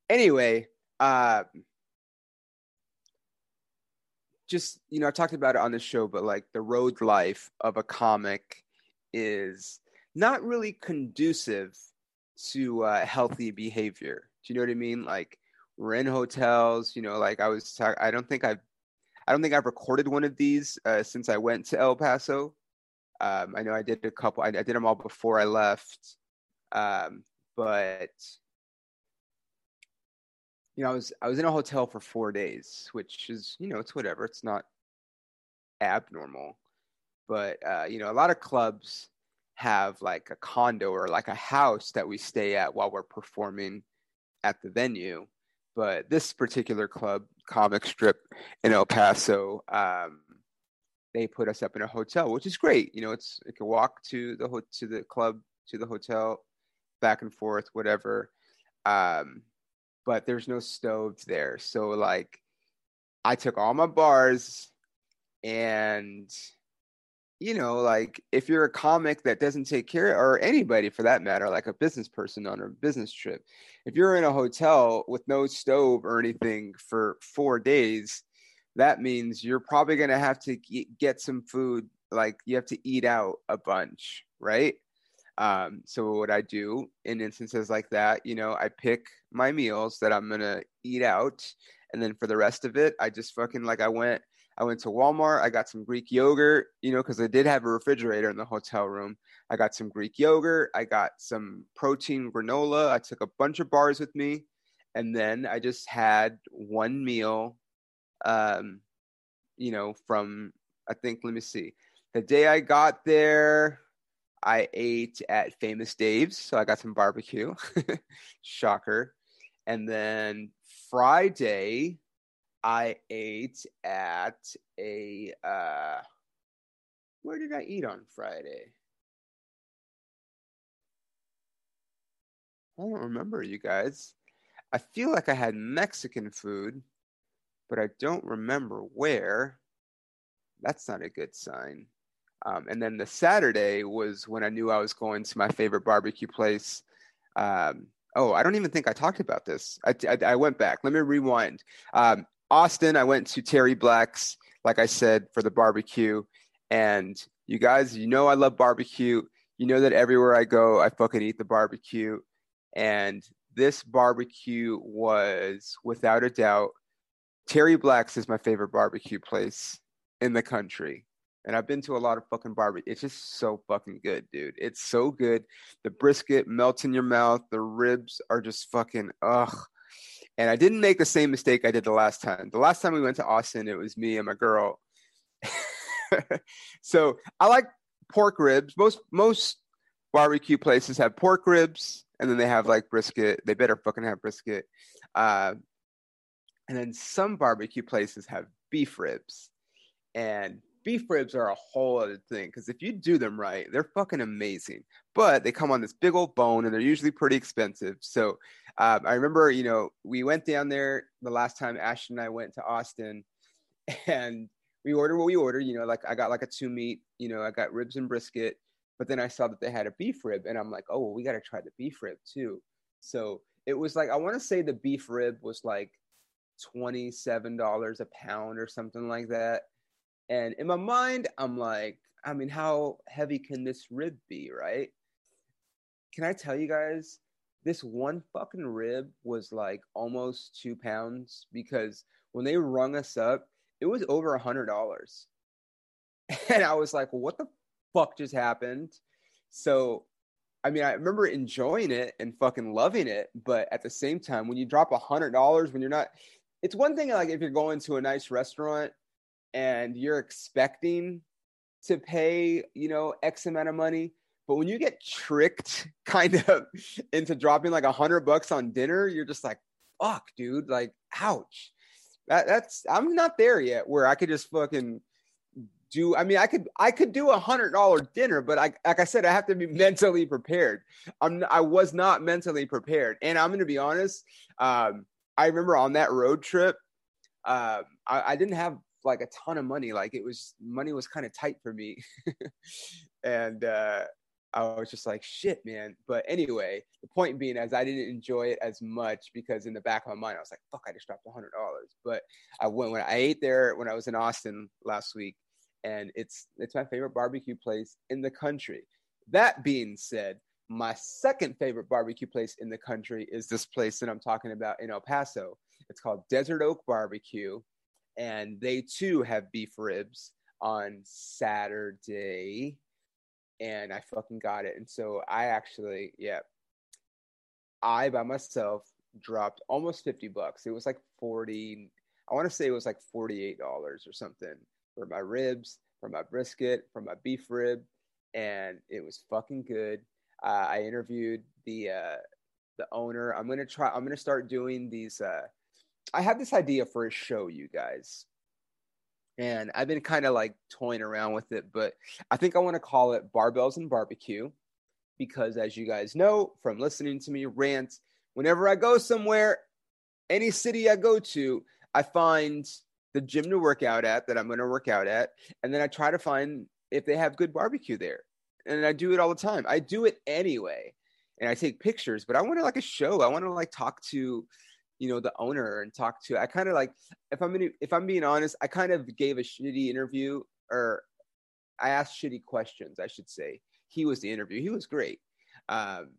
Anyway, uh, just you know, I talked about it on the show, but like the road life of a comic is not really conducive to uh, healthy behavior. Do you know what I mean? Like we're in hotels, you know, like I was, I don't think I've, I don't think I've recorded one of these uh, since I went to El Paso um, I know I did a couple. I, I, did them all before I left, um, but you know, I was I was in a hotel for four days, which is you know it's whatever. It's not abnormal, but uh, you know, a lot of clubs have like a condo or like a house that we stay at while we're performing at the venue. But this particular club, Comic Strip in El Paso, um, they put us up in a hotel, which is great. You know, it's it can walk to the ho- to the club to the hotel, back and forth, whatever. Um, but there's no stoves there, so like, I took all my bars, and you know, like if you're a comic that doesn't take care, or anybody for that matter, like a business person on a business trip, if you're in a hotel with no stove or anything for four days that means you're probably going to have to get some food like you have to eat out a bunch right? Um, so what i do in instances like that? You know i pick my meals that i'm going to eat out and then for the rest of it i just fucking like i went i went to walmart i got some greek yogurt you know because i did have a refrigerator in the hotel room i got some greek yogurt i got some protein granola i took a bunch of bars with me and then i just had one meal um, you know, from I think let me see. The day I got there, I ate at Famous Dave's, so I got some barbecue. Shocker. And then Friday, I ate at a uh where did I eat on Friday? I don't remember you guys. I feel like I had Mexican food but I don't remember where. That's not a good sign. Um, and then the Saturday was when I knew I was going to my favorite barbecue place. Um, oh, I don't even think I talked about this. I, I, I went back. Let me rewind. Um, Austin, I went to Terry Black's, like I said, for the barbecue. And you guys, you know I love barbecue. You know that everywhere I go, I fucking eat the barbecue. And this barbecue was, without a doubt, Terry Black's is my favorite barbecue place in the country. And I've been to a lot of fucking barbecue. It's just so fucking good, dude. It's so good. The brisket melts in your mouth. The ribs are just fucking ugh. And I didn't make the same mistake I did the last time. The last time we went to Austin, it was me and my girl. so I like pork ribs. Most most barbecue places have pork ribs, and then they have like brisket. They better fucking have brisket. Uh, and then some barbecue places have beef ribs. And beef ribs are a whole other thing because if you do them right, they're fucking amazing. But they come on this big old bone and they're usually pretty expensive. So um, I remember, you know, we went down there the last time Ashton and I went to Austin and we ordered what we ordered. You know, like I got like a two meat, you know, I got ribs and brisket. But then I saw that they had a beef rib and I'm like, oh, well, we got to try the beef rib too. So it was like, I want to say the beef rib was like $27 a pound or something like that. And in my mind, I'm like, I mean, how heavy can this rib be, right? Can I tell you guys, this one fucking rib was like almost two pounds because when they rung us up, it was over a hundred dollars. And I was like, what the fuck just happened? So, I mean, I remember enjoying it and fucking loving it, but at the same time, when you drop a hundred dollars, when you're not, it's one thing like if you're going to a nice restaurant and you're expecting to pay, you know, X amount of money. But when you get tricked kind of into dropping like a hundred bucks on dinner, you're just like, fuck, dude, like, ouch. That, that's I'm not there yet where I could just fucking do I mean I could I could do a hundred dollar dinner, but I like I said, I have to be mentally prepared. I'm I was not mentally prepared. And I'm gonna be honest, um, I remember on that road trip, uh, I, I didn't have like a ton of money. Like it was money was kind of tight for me. and uh I was just like, shit, man. But anyway, the point being, as I didn't enjoy it as much because in the back of my mind, I was like, fuck, I just dropped a hundred dollars. But I went when I ate there when I was in Austin last week and it's it's my favorite barbecue place in the country. That being said, my second favorite barbecue place in the country is this place that I'm talking about in El Paso. It's called Desert Oak Barbecue, and they too have beef ribs on Saturday, and I fucking got it. And so I actually, yeah, I by myself dropped almost 50 bucks. It was like 40, I want to say it was like $48 or something for my ribs, for my brisket, for my beef rib, and it was fucking good. Uh, I interviewed the uh, the owner. I'm gonna try. I'm gonna start doing these. Uh, I have this idea for a show, you guys, and I've been kind of like toying around with it, but I think I want to call it Barbells and Barbecue because, as you guys know from listening to me rant, whenever I go somewhere, any city I go to, I find the gym to work out at that I'm going to work out at, and then I try to find if they have good barbecue there. And I do it all the time. I do it anyway, and I take pictures. But I want to like a show. I want to like talk to, you know, the owner and talk to. I kind of like if I'm gonna, if I'm being honest, I kind of gave a shitty interview or I asked shitty questions. I should say he was the interview. He was great, um,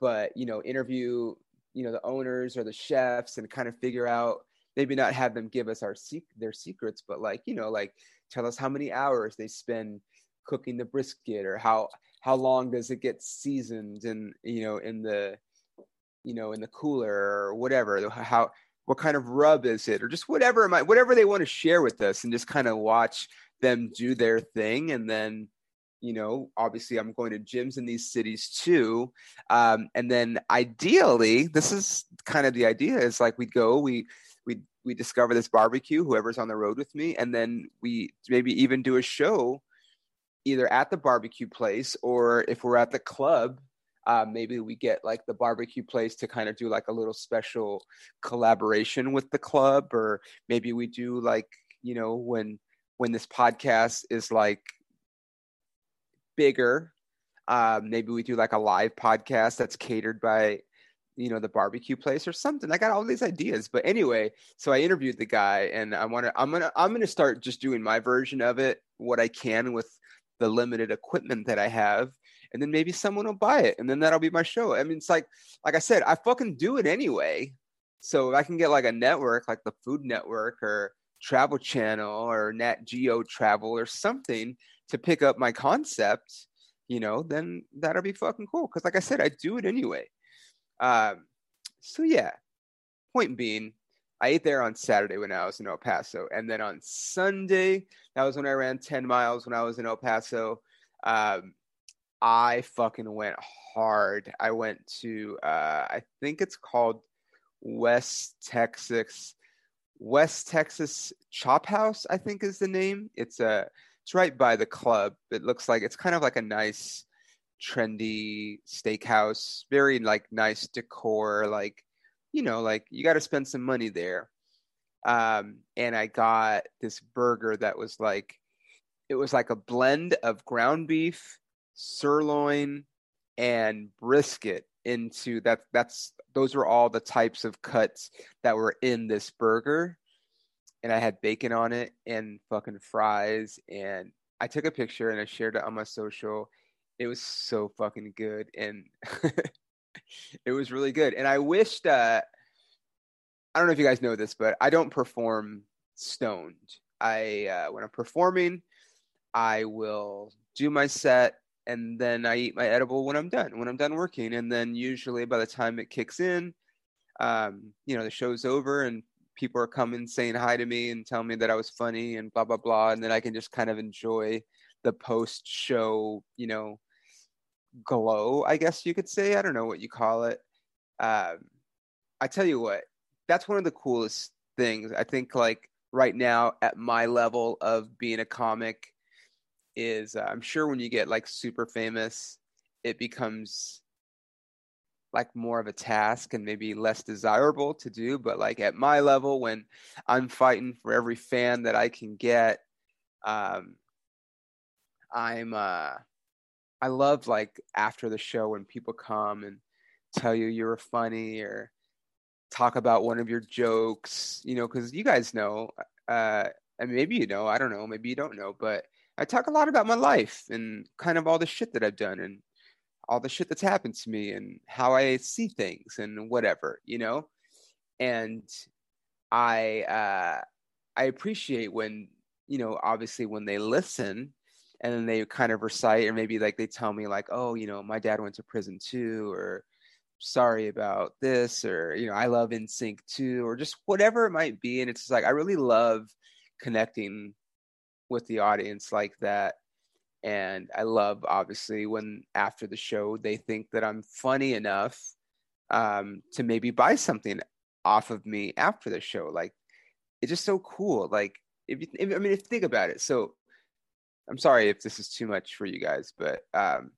but you know, interview you know the owners or the chefs and kind of figure out maybe not have them give us our their secrets, but like you know, like tell us how many hours they spend cooking the brisket or how how long does it get seasoned and you know in the you know in the cooler or whatever how what kind of rub is it or just whatever it might whatever they want to share with us and just kind of watch them do their thing. And then you know obviously i'm going to gyms in these cities too. Um, and then ideally this is kind of the idea is like we'd go we we we discover this barbecue whoever's on the road with me and then we maybe even do a show either at the barbecue place or if we're at the club uh, maybe we get like the barbecue place to kind of do like a little special collaboration with the club or maybe we do like you know when when this podcast is like bigger um, maybe we do like a live podcast that's catered by you know the barbecue place or something. I got all these ideas but anyway so i interviewed the guy and i want to i'm gonna i'm gonna start just doing my version of it what i can with the limited equipment that i have and then maybe someone will buy it and then that'll be my show. I mean it's like like i said i fucking do it anyway. So if i can get like a network like the food network or travel channel or nat geo travel or something to pick up my concept you know then that'll be fucking cool. Because like i said i do it anyway. Um, so yeah, point being, I ate there on Saturday when I was in El Paso, and then on Sunday, that was when I ran ten miles when I was in El Paso. Um, I fucking went hard. I went to uh, I think it's called West Texas West Texas Chop House. I think is the name. It's a uh, it's right by the club. It looks like it's kind of like a nice trendy steakhouse, very like nice decor, like you know, like you got to spend some money there. Um, and I got this burger that was like, it was like a blend of ground beef, sirloin, and brisket into that. That's those were all the types of cuts that were in this burger. And I had bacon on it and fucking fries. And I took a picture and I shared it on my social it was so fucking good and it was really good and i wished uh i don't know if you guys know this but i don't perform stoned i uh when i'm performing i will do my set and then i eat my edible when i'm done when i'm done working and then usually by the time it kicks in um you know the show's over and people are coming saying hi to me and telling me that i was funny and blah blah blah and then i can just kind of enjoy the post show you know glow, I guess you could say. I don't know what you call it. Um, I tell you what, that's one of the coolest things. I think like right now at my level of being a comic is uh, I'm sure when you get like super famous, it becomes like more of a task and maybe less desirable to do. But like at my level, when I'm fighting for every fan that I can get, um, I'm uh, I love like after the show when people come and tell you you were funny or talk about one of your jokes, you know, because you guys know, uh, and maybe you know, I don't know, maybe you don't know, but I talk a lot about my life and kind of all the shit that I've done and all the shit that's happened to me and how I see things and whatever, you know? And I uh I appreciate when, you know, obviously when they listen and then they kind of recite or maybe like they tell me like, "Oh, you know, my dad went to prison too," or sorry about this or you know i love NSYNC too or just whatever it might be and it's like i really love connecting with the audience like that. And i love obviously when after the show they think that i'm funny enough um, to maybe buy something off of me after the show. Like it's just so cool. Like if you if, i mean if you think about it so i'm sorry if this is too much for you guys but um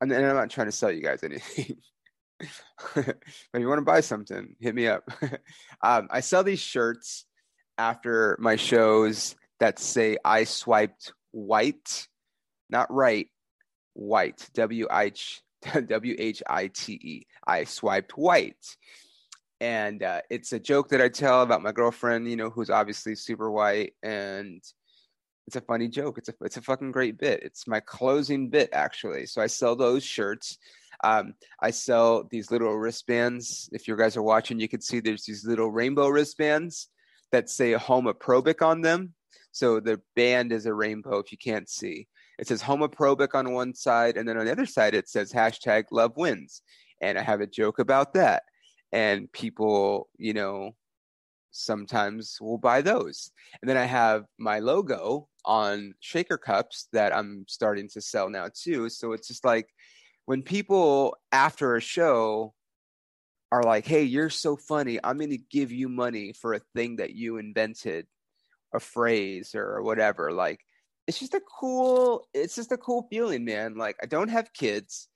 and i'm not trying to sell you guys anything. But if you want to buy something, hit me up. um, I sell these shirts after my shows that say I swiped white, not right, white, W H I T E. I swiped white. And uh, it's a joke that I tell about my girlfriend, you know, who's obviously super white. And it's a funny joke. It's a, it's a fucking great bit. It's my closing bit, actually. So I sell those shirts. Um, I sell these little wristbands. If you guys are watching, you can see there's these little rainbow wristbands that say homoprobic on them. So the band is a rainbow if you can't see. It says homoprobic on one side, and then on the other side it says hashtag love wins. And I have a joke about that. And people, you know, sometimes will buy those. And then I have my logo on shaker cups that I'm starting to sell now too. So it's just like when people after a show are like, "Hey, you're so funny. I'm going to give you money for a thing that you invented, a phrase or whatever." Like it's just a cool it's just a cool feeling, man. Like I don't have kids.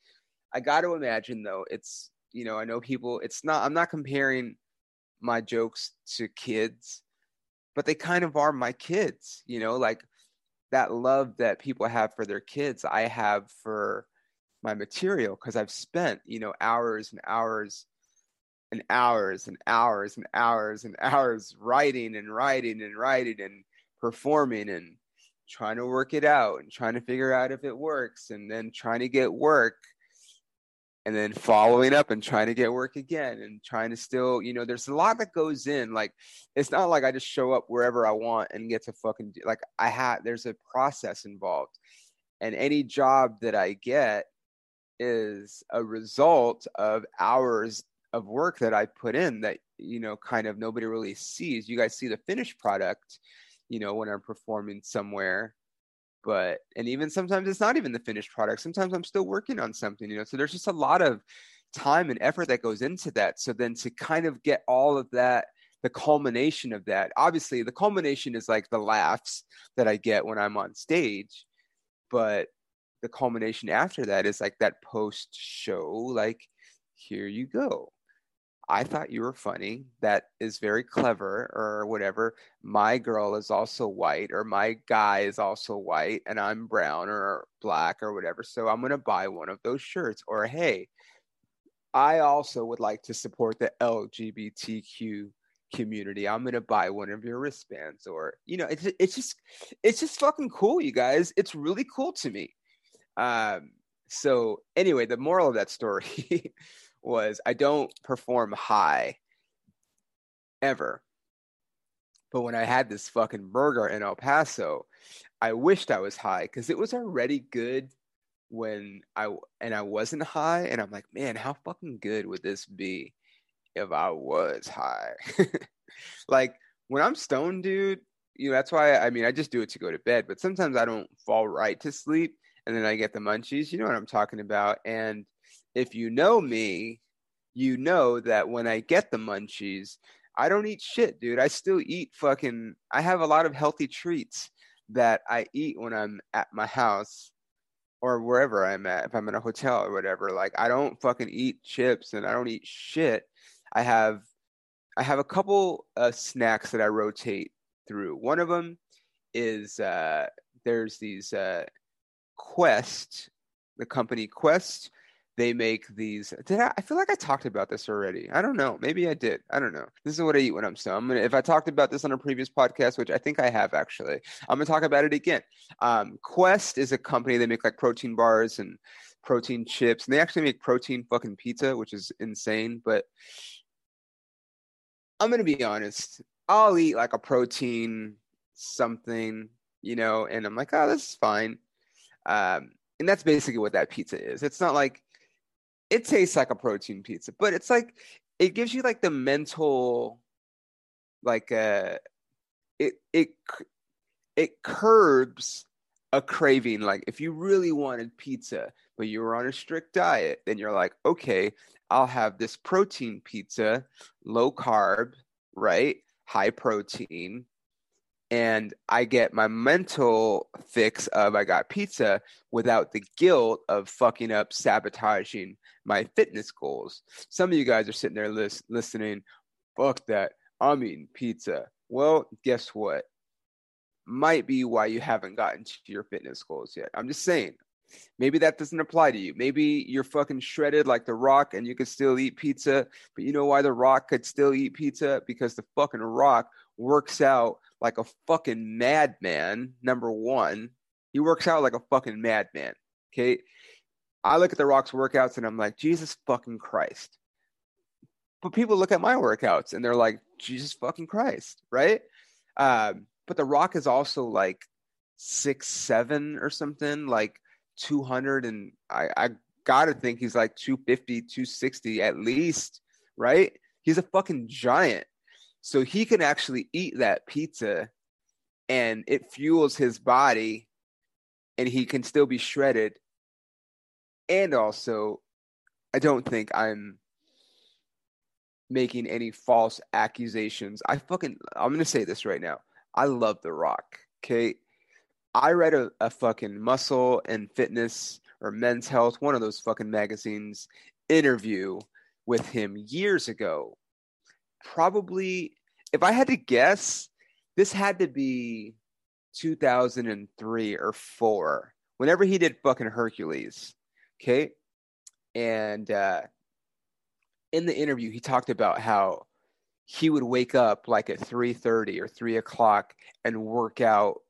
I got to imagine though, it's you know, I know people it's not I'm not comparing my jokes to kids, but they kind of are my kids, you know, like that love that people have for their kids, I have for my material because I've spent, you know, hours and hours and hours and hours and hours and hours writing and writing and writing and performing and trying to work it out and trying to figure out if it works and then trying to get work and then following up and trying to get work again and trying to still, you know, there's a lot that goes in. Like, it's not like I just show up wherever I want and get to fucking do, like I had. There's a process involved, and any job that I get is a result of hours of work that I put in that you know kind of nobody really sees. You guys see the finished product, you know, when I'm performing somewhere, but and even sometimes it's not even the finished product. Sometimes I'm still working on something, you know. So there's just a lot of time and effort that goes into that. So then to kind of get all of that the culmination of that obviously the culmination is like the laughs that i get when i'm on stage but the culmination after that is like that post show like here you go i thought you were funny. That is very clever or whatever. My girl is also white or my guy is also white and i'm brown or black or whatever so i'm going to buy one of those shirts. Or hey i also would like to support the lgbtq community. I'm going to buy one of your wristbands or you know it's, it's just it's just fucking cool you guys. It's really cool to me. Um, so anyway, the moral of that story was I don't perform high ever. But when I had this fucking burger in El Paso, I wished I was high because it was already good when I and I wasn't high, and I'm like, man, how fucking good would this be if I was high? like when I'm stoned, dude, you know, that's why I mean I just do it to go to bed, but sometimes I don't fall right to sleep and then I get the munchies. You know what I'm talking about. And if you know me, you know that when I get the munchies, I don't eat shit, dude. I still eat fucking. I have a lot of healthy treats that I eat when I'm at my house or wherever I'm at. If I'm in a hotel or whatever, like I don't fucking eat chips and I don't eat shit. I have, I have a couple uh, snacks that I rotate through. One of them is uh, there's these uh, Quest, the company Quest they make these. Did I, I feel like I talked about this already? I don't know. Maybe I did. I don't know. This is what I eat when I'm stoned. I'm if I talked about this on a previous podcast, which I think I have actually, I'm gonna talk about it again. Um, Quest is a company. They make like protein bars and protein chips, and they actually make protein fucking pizza, which is insane. But I'm gonna be honest. I'll eat like a protein something, you know, and I'm like, oh, this is fine. Um, and that's basically what that pizza is. It's not like it tastes like a protein pizza, but it's like it gives you like the mental like uh it it it curbs a craving. Like if you really wanted pizza but you were on a strict diet then you're like okay i'll have this protein pizza low carb right high protein and I get my mental fix of I got pizza without the guilt of fucking up sabotaging my fitness goals. Some of you guys are sitting there lis- listening, fuck that, I'm eating pizza. Well, guess what? Might be why you haven't gotten to your fitness goals yet. I'm just saying. Maybe that doesn't apply to you. Maybe you're fucking shredded like The Rock and you could still eat pizza. But you know why The Rock could still eat pizza? Because the fucking Rock works out like a fucking madman. Number one, he works out like a fucking madman. Okay. I look at the Rock's workouts and I'm like, Jesus fucking Christ. But people look at my workouts and they're like, Jesus fucking Christ, right? Um, but the Rock is also like six seven or something, like 200 and I, I gotta think he's like 250, 260 at least, right? He's a fucking giant. So he can actually eat that pizza and it fuels his body and he can still be shredded. And also, I don't think I'm making any false accusations. I fucking, I'm going to say this right now. I love The Rock. Okay. I read a, a fucking muscle and fitness or men's health, one of those fucking magazines interview with him years ago probably, if I had to guess, this had to be 2003 or four. Whenever he did fucking Hercules, okay, and uh, in the interview he talked about how he would wake up like at 3.30 or 3 o'clock and work out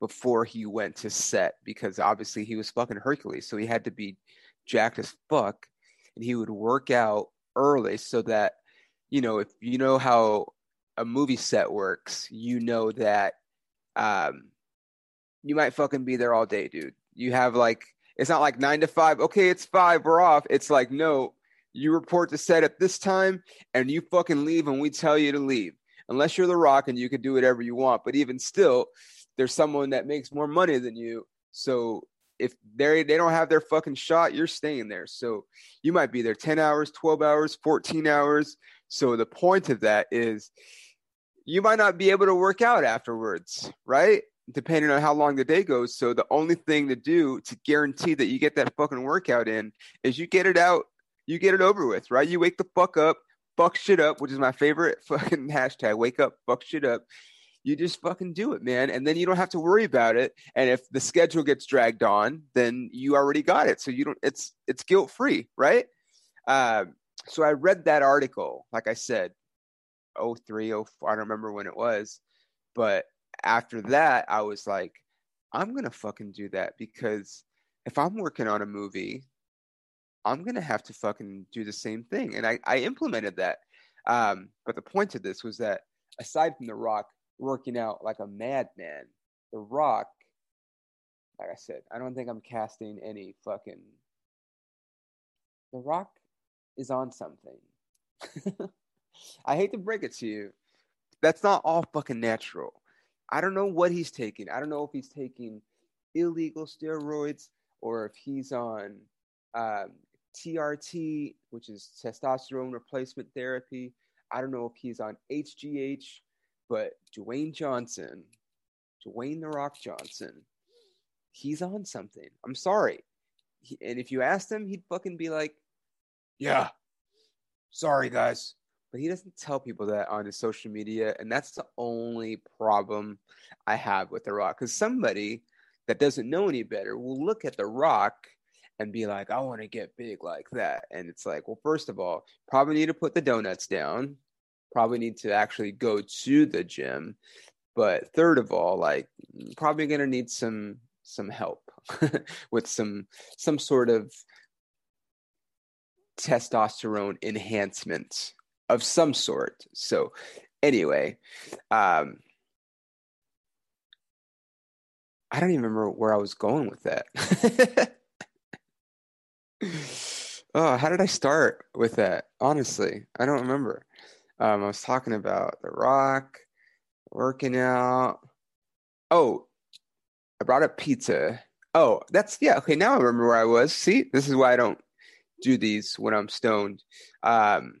before he went to set because obviously he was fucking hercules so he had to be jacked as fuck and he would work out early so that you know, if you know how a movie set works, you know that um, you might fucking be there all day, dude. You have like, it's not like nine to five. Okay, it's five. We're off. It's like, no, you report to set at this time and you fucking leave and we tell you to leave. Unless you're The Rock and you can do whatever you want. But even still, there's someone that makes more money than you. So if they they don't have their fucking shot, you're staying there. So you might be there 10 hours, 12 hours, 14 hours. So the point of that is you might not be able to work out afterwards, right? Depending on how long the day goes. So the only thing to do to guarantee that you get that fucking workout in is you get it out, you get it over with, right? You wake the fuck up, fuck shit up, which is my favorite fucking hashtag, wake up, fuck shit up. You just fucking do it, man. And then you don't have to worry about it. And if the schedule gets dragged on, then you already got it. So you don't it's it's guilt free, right? Uh, so I read that article, like I said, 03, 04, I don't remember when it was. But after that, I was like, I'm going to fucking do that because if I'm working on a movie, I'm going to have to fucking do the same thing. And I, I implemented that. Um, but the point of this was that aside from The Rock working out like a madman, The Rock, like I said, I don't think I'm casting any fucking. The Rock is on something. I hate to break it to you. That's not all fucking natural. I don't know what he's taking. I don't know if he's taking illegal steroids or if he's on um, TRT, which is testosterone replacement therapy. I don't know if he's on HGH, but Dwayne Johnson, Dwayne the Rock Johnson, he's on something. I'm sorry. He, and if you asked him, he'd fucking be like, yeah, sorry, guys. But he doesn't tell people that on his social media. And that's the only problem I have with The Rock. Because somebody that doesn't know any better will look at The Rock and be like, I want to get big like that. And it's like, well, first of all, probably need to put the donuts down, probably need to actually go to the gym. But third of all, like probably gonna need some some help with some some sort of testosterone enhancement of some sort. So anyway, um I don't even remember where I was going with that. oh, how did I start with that? Honestly, I don't remember. Um, I was talking about The Rock, working out. Oh, I brought up pizza. Oh, that's yeah. Okay, now I remember where I was. See, this is why I don't do these when I'm stoned. Um,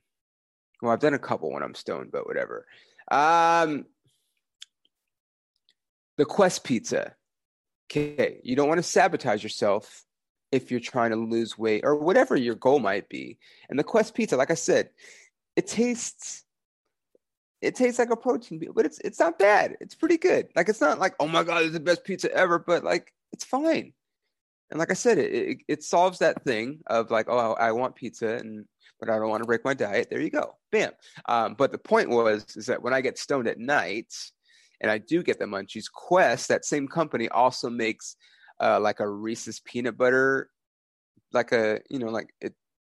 well, I've done a couple when I'm stoned, but whatever. Um, the Quest Pizza. Okay, you don't want to sabotage yourself if you're trying to lose weight or whatever your goal might be. And the Quest Pizza, like I said, it tastes it tastes like a protein but it's it's not bad. It's pretty good. Like it's not like oh my god, it's the best pizza ever, but like it's fine. And like I said, it it, it solves that thing of like oh I want pizza and but I don't want to break my diet. There you go, bam. Um, but the point was is that when I get stoned at night and I do get the munchies, Quest that same company also makes uh, like a Reese's peanut butter, like a you know like it's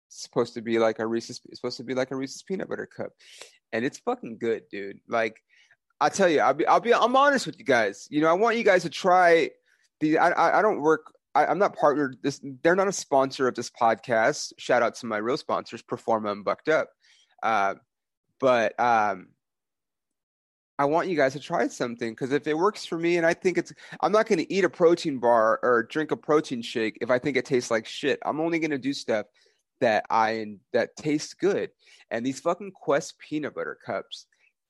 supposed to be like a Reese's it's supposed to be like a Reese's peanut butter cup, and it's fucking good, dude. Like I tell you, I'll be I'll be I'm honest with you guys. You know, I want you guys to try the. I I, I don't work. I, am not partnered. This they're not a sponsor of this podcast. Shout out to my real sponsors, Performa and Bucked Up. Uh, but um, I want you guys to try something because if it works for me and I think it's, I'm not going to eat a protein bar or drink a protein shake if I think it tastes like shit. I'm only going to do stuff that I that tastes good. And these fucking Quest peanut butter cups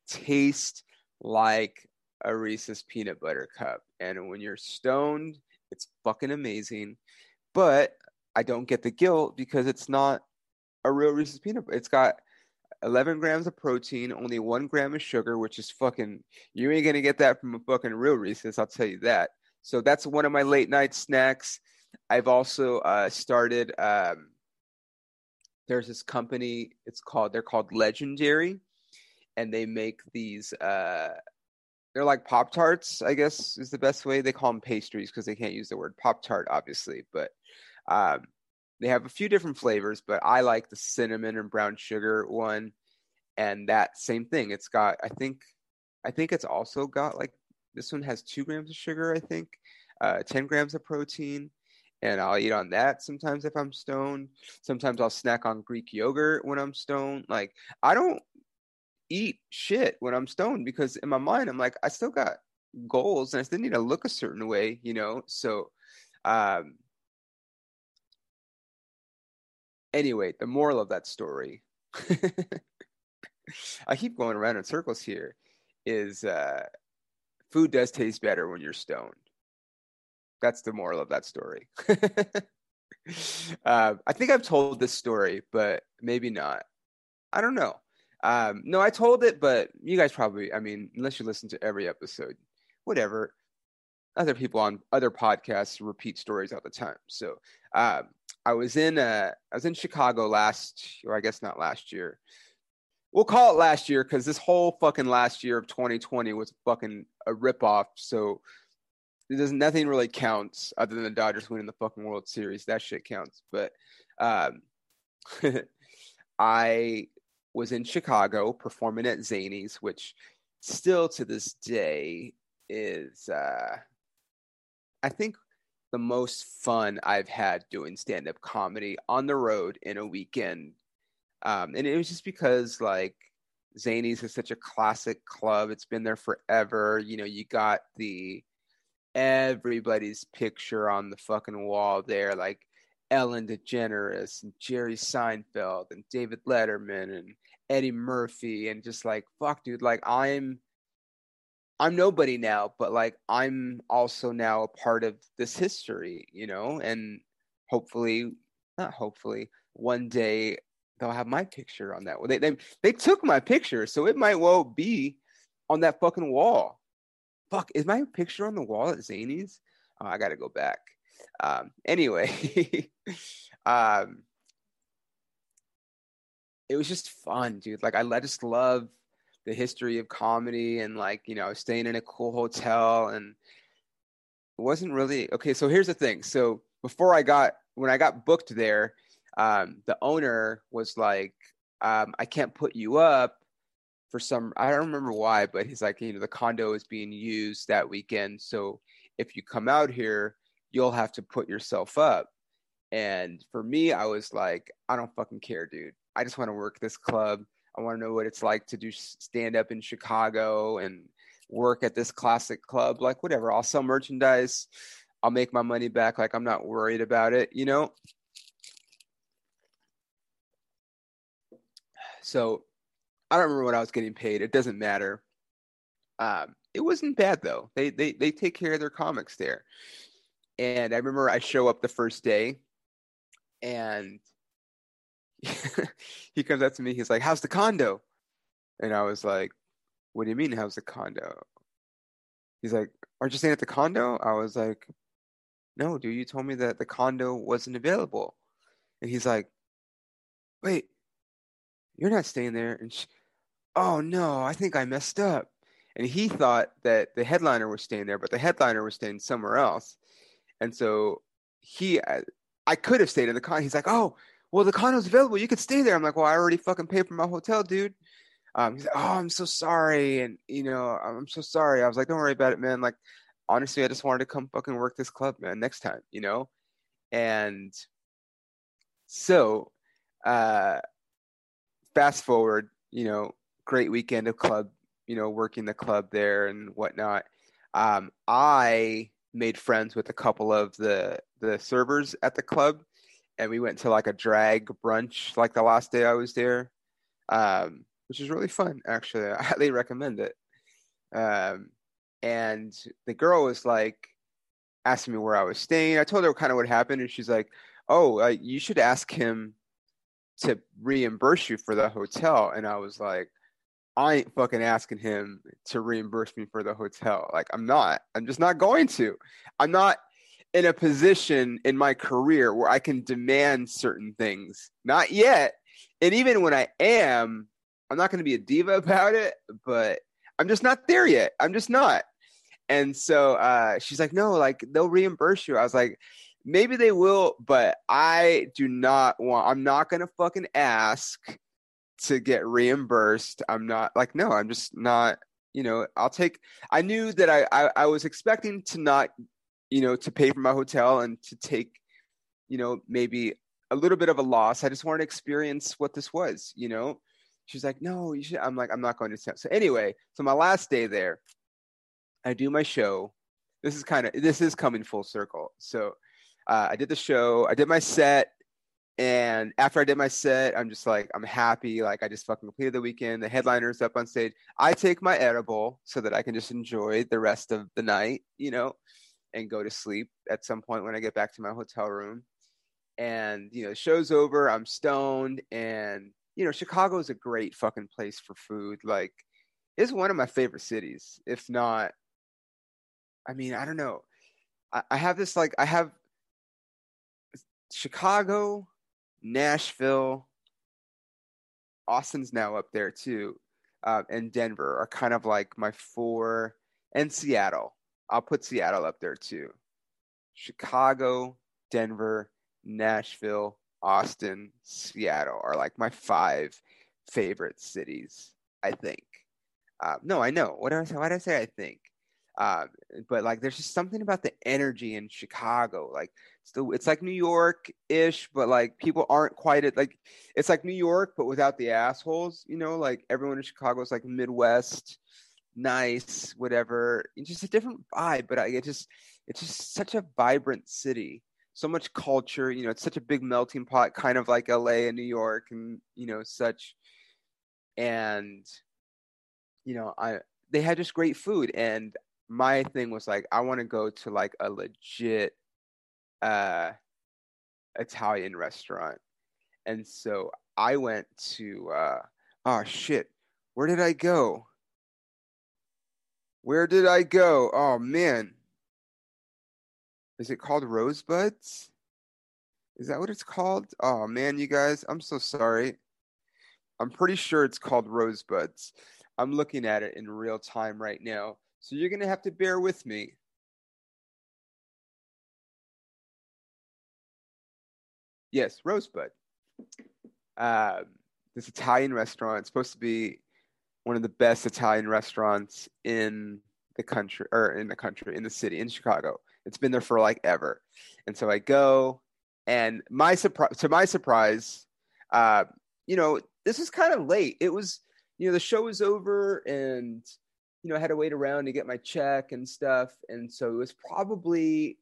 taste like a Reese's peanut butter cup. And when you're stoned, it's fucking amazing. But I don't get the guilt because it's not a real Reese's peanut. It's got 11 grams of protein, only one gram of sugar, which is fucking, you ain't gonna get that from a fucking real Reese's, I'll tell you that. So that's one of my late night snacks. I've also uh, started, um, there's this company, it's called, they're called Legendary, and they make these, uh, they're like Pop Tarts, I guess is the best way. They call them pastries because they can't use the word Pop Tart, obviously. But um, they have a few different flavors, but I like the cinnamon and brown sugar one. And that same thing. It's got, I think, I think it's also got like this one has two grams of sugar, I think, uh, 10 grams of protein. And I'll eat on that sometimes if I'm stoned. Sometimes I'll snack on Greek yogurt when I'm stoned. Like, I don't eat shit when I'm stoned because in my mind, I'm like, I still got goals and I still need to look a certain way, you know? So, um, anyway, the moral of that story, I keep going around in circles here, is uh, food does taste better when you're stoned. That's the moral of that story. uh, I think I've told this story, but maybe not. I don't know. Um, no, I told it, but you guys probably, I mean, unless you listen to every episode, whatever. Other people on other podcasts repeat stories all the time. So um, I was in uh, I was in Chicago last, or I guess not last year. We'll call it last year because this whole fucking last year of 2020 was fucking a ripoff. So does nothing really counts other than the Dodgers winning the fucking World Series. That shit counts. But um, I was in Chicago performing at Zanies, which still to this day is uh, I think the most fun I've had doing stand up comedy on the road in a weekend. Um, and it was just because like Zanies is such a classic club. It's been there forever. You know, you got the everybody's picture on the fucking wall there, like Ellen DeGeneres and Jerry Seinfeld and David Letterman and Eddie Murphy and just like fuck dude like I'm I'm nobody now but like I'm also now a part of this history you know? And hopefully not hopefully one day they'll have my picture on that. They they they took my picture so it might well be on that fucking wall. Fuck is my picture on the wall at Zanies oh, I got to go back um anyway um it was just fun, dude. Like I, just love the history of comedy and like you know staying in a cool hotel and it wasn't really okay. So here's the thing. So before I got when I got booked there, um, the owner was like, um, "I can't put you up." For some, I don't remember why, but he's like, you know, the condo is being used that weekend. So if you come out here, you'll have to put yourself up. And for me, I was like, I don't fucking care, dude. I just want to work this club. I want to know what it's like to do stand up in Chicago and work at this classic club. Like, whatever, I'll sell merchandise. I'll make my money back. Like, I'm not worried about it, you know? So I don't remember what I was getting paid. It doesn't matter. Um, it wasn't bad though. They, they they take care of their comics there. And I remember I show up the first day and he comes up to me. He's like, "How's the condo?" And I was like, "What do you mean, how's the condo?" He's like, "Aren't you staying at the condo?" I was like, "No, dude. You told me that the condo wasn't available." And he's like, "Wait, you're not staying there?" And she, oh no, I think I messed up. And he thought that the headliner was staying there, but the headliner was staying somewhere else. And so he, I could have stayed in the condo. He's like, "Oh." well, the condo's available. You could stay there. I'm like, well, I already fucking paid for my hotel, dude. Um, he's like, oh, I'm so sorry. And, you know, I'm so sorry. I was like, don't worry about it, man. Like, honestly, I just wanted to come fucking work this club, man, next time, you know? And so, uh, fast forward, you know, great weekend of club, you know, working the club there and whatnot. Um, I made friends with a couple of the the servers at the club and we went to like a drag brunch like the last day I was there, um, which is really fun. Actually, I highly recommend it. Um, and the girl was like asking me where I was staying. I told her kind of what happened, and she's like, "Oh, uh, you should ask him to reimburse you for the hotel." And I was like, I ain't fucking asking him to reimburse me for the hotel. Like, I'm not. I'm just not going to. I'm not in a position in my career where I can demand certain things. Not yet. And even when I am, I'm not going to be a diva about it, but I'm just not there yet. I'm just not. And so uh, she's like, no, like they'll reimburse you. I was like, maybe they will, but I do not want, I'm not going to fucking ask to get reimbursed. I'm not like, no, I'm just not, you know, I'll take, I knew that I, I, I was expecting to not you know, to pay for my hotel and to take, you know, maybe a little bit of a loss. I just wanted to experience what this was, you know. She's like, no, you should. I'm like, I'm not going to. So anyway, so my last day there, I do my show. This is kind of this is coming full circle. So uh, I did the show. I did my set. And after I did my set, I'm just like, I'm happy. Like, I just fucking completed the weekend. The headliner's up on stage. I take my edible so that I can just enjoy the rest of the night, you know? and go to sleep at some point when I get back to my hotel room. And you know, the show's over. I'm stoned, and you know, Chicago is a great fucking place for food. Like, it's one of my favorite cities, if not. I mean, I don't know. I, I have this like I have Chicago, Nashville, Austin's now up there too, uh, and Denver are kind of like my four, and Seattle I'll put Seattle up there too. Chicago, Denver, Nashville, Austin, Seattle are like my five favorite cities. I think. Uh, no, I know. What did I say? Why did I say I think? Uh, but like, there's just something about the energy in Chicago. Like, still, it's like New York ish, but like people aren't quite at like it's like New York, but without the assholes. You know, like everyone in Chicago is like Midwest nice, whatever. It's just a different vibe, but I it just it's just such a vibrant city. So much culture, you know, it's such a big melting pot, kind of like LA and New York and, you know, such and you know, I they had just great food and my thing was like I want to go to like a legit uh Italian restaurant. And so I went to uh oh shit, where did I go? Where did I go? Oh man. Is it called Rosebuds? Is that what it's called? Oh man, you guys, I'm so sorry. I'm pretty sure it's called Rosebuds. I'm looking at it in real time right now. So you're going to have to bear with me. Yes, Rosebud. Uh, this Italian restaurant. It's supposed to be one of the best Italian restaurants in the country, or in the country, in the city, in Chicago. It's been there for like ever. And so I go, and my surprise, to my surprise, uh, you know, this is kind of late. It was, you know, the show was over, and you know, I had to wait around to get my check and stuff, and so it was probably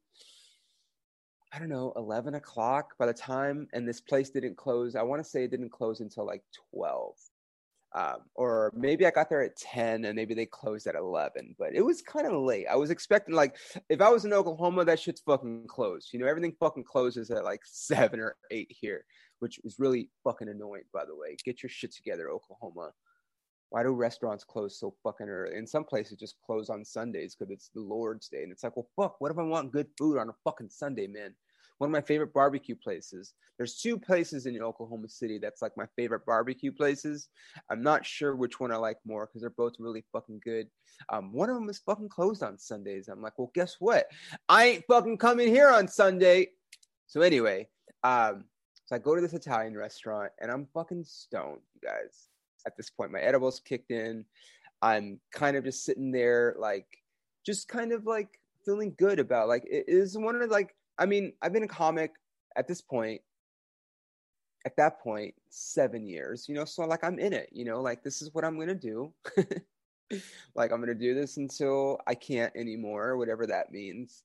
I don't know, 11 o'clock by the time, and this place didn't close. I want to say it didn't close until like 12. Um, or maybe I got there at 10 and maybe they closed at 11, but it was kind of late. I was expecting, like, if I was in Oklahoma, that shit's fucking closed. You know, everything fucking closes at like 7 or 8 here, which is really fucking annoying, by the way. Get your shit together, Oklahoma. Why do restaurants close so fucking early? In some places, just close on Sundays because it's the Lord's Day. And it's like, well, fuck, what if I want good food on a fucking Sunday, man? one of my favorite barbecue places. There's two places in Oklahoma City that's like my favorite barbecue places. I'm not sure which one I like more because they're both really fucking good. Um, one of them is fucking closed on Sundays. I'm like, well, guess what? I ain't fucking coming here on Sunday. So anyway, um, so I go to this Italian restaurant and I'm fucking stoned, you guys. At this point, my edibles kicked in. I'm kind of just sitting there, like, just kind of like feeling good about like it is one of like I mean, I've been a comic at this point, at that point, seven years, you know, so like I'm in it, you know, like this is what I'm gonna do. like I'm gonna do this until I can't anymore, whatever that means.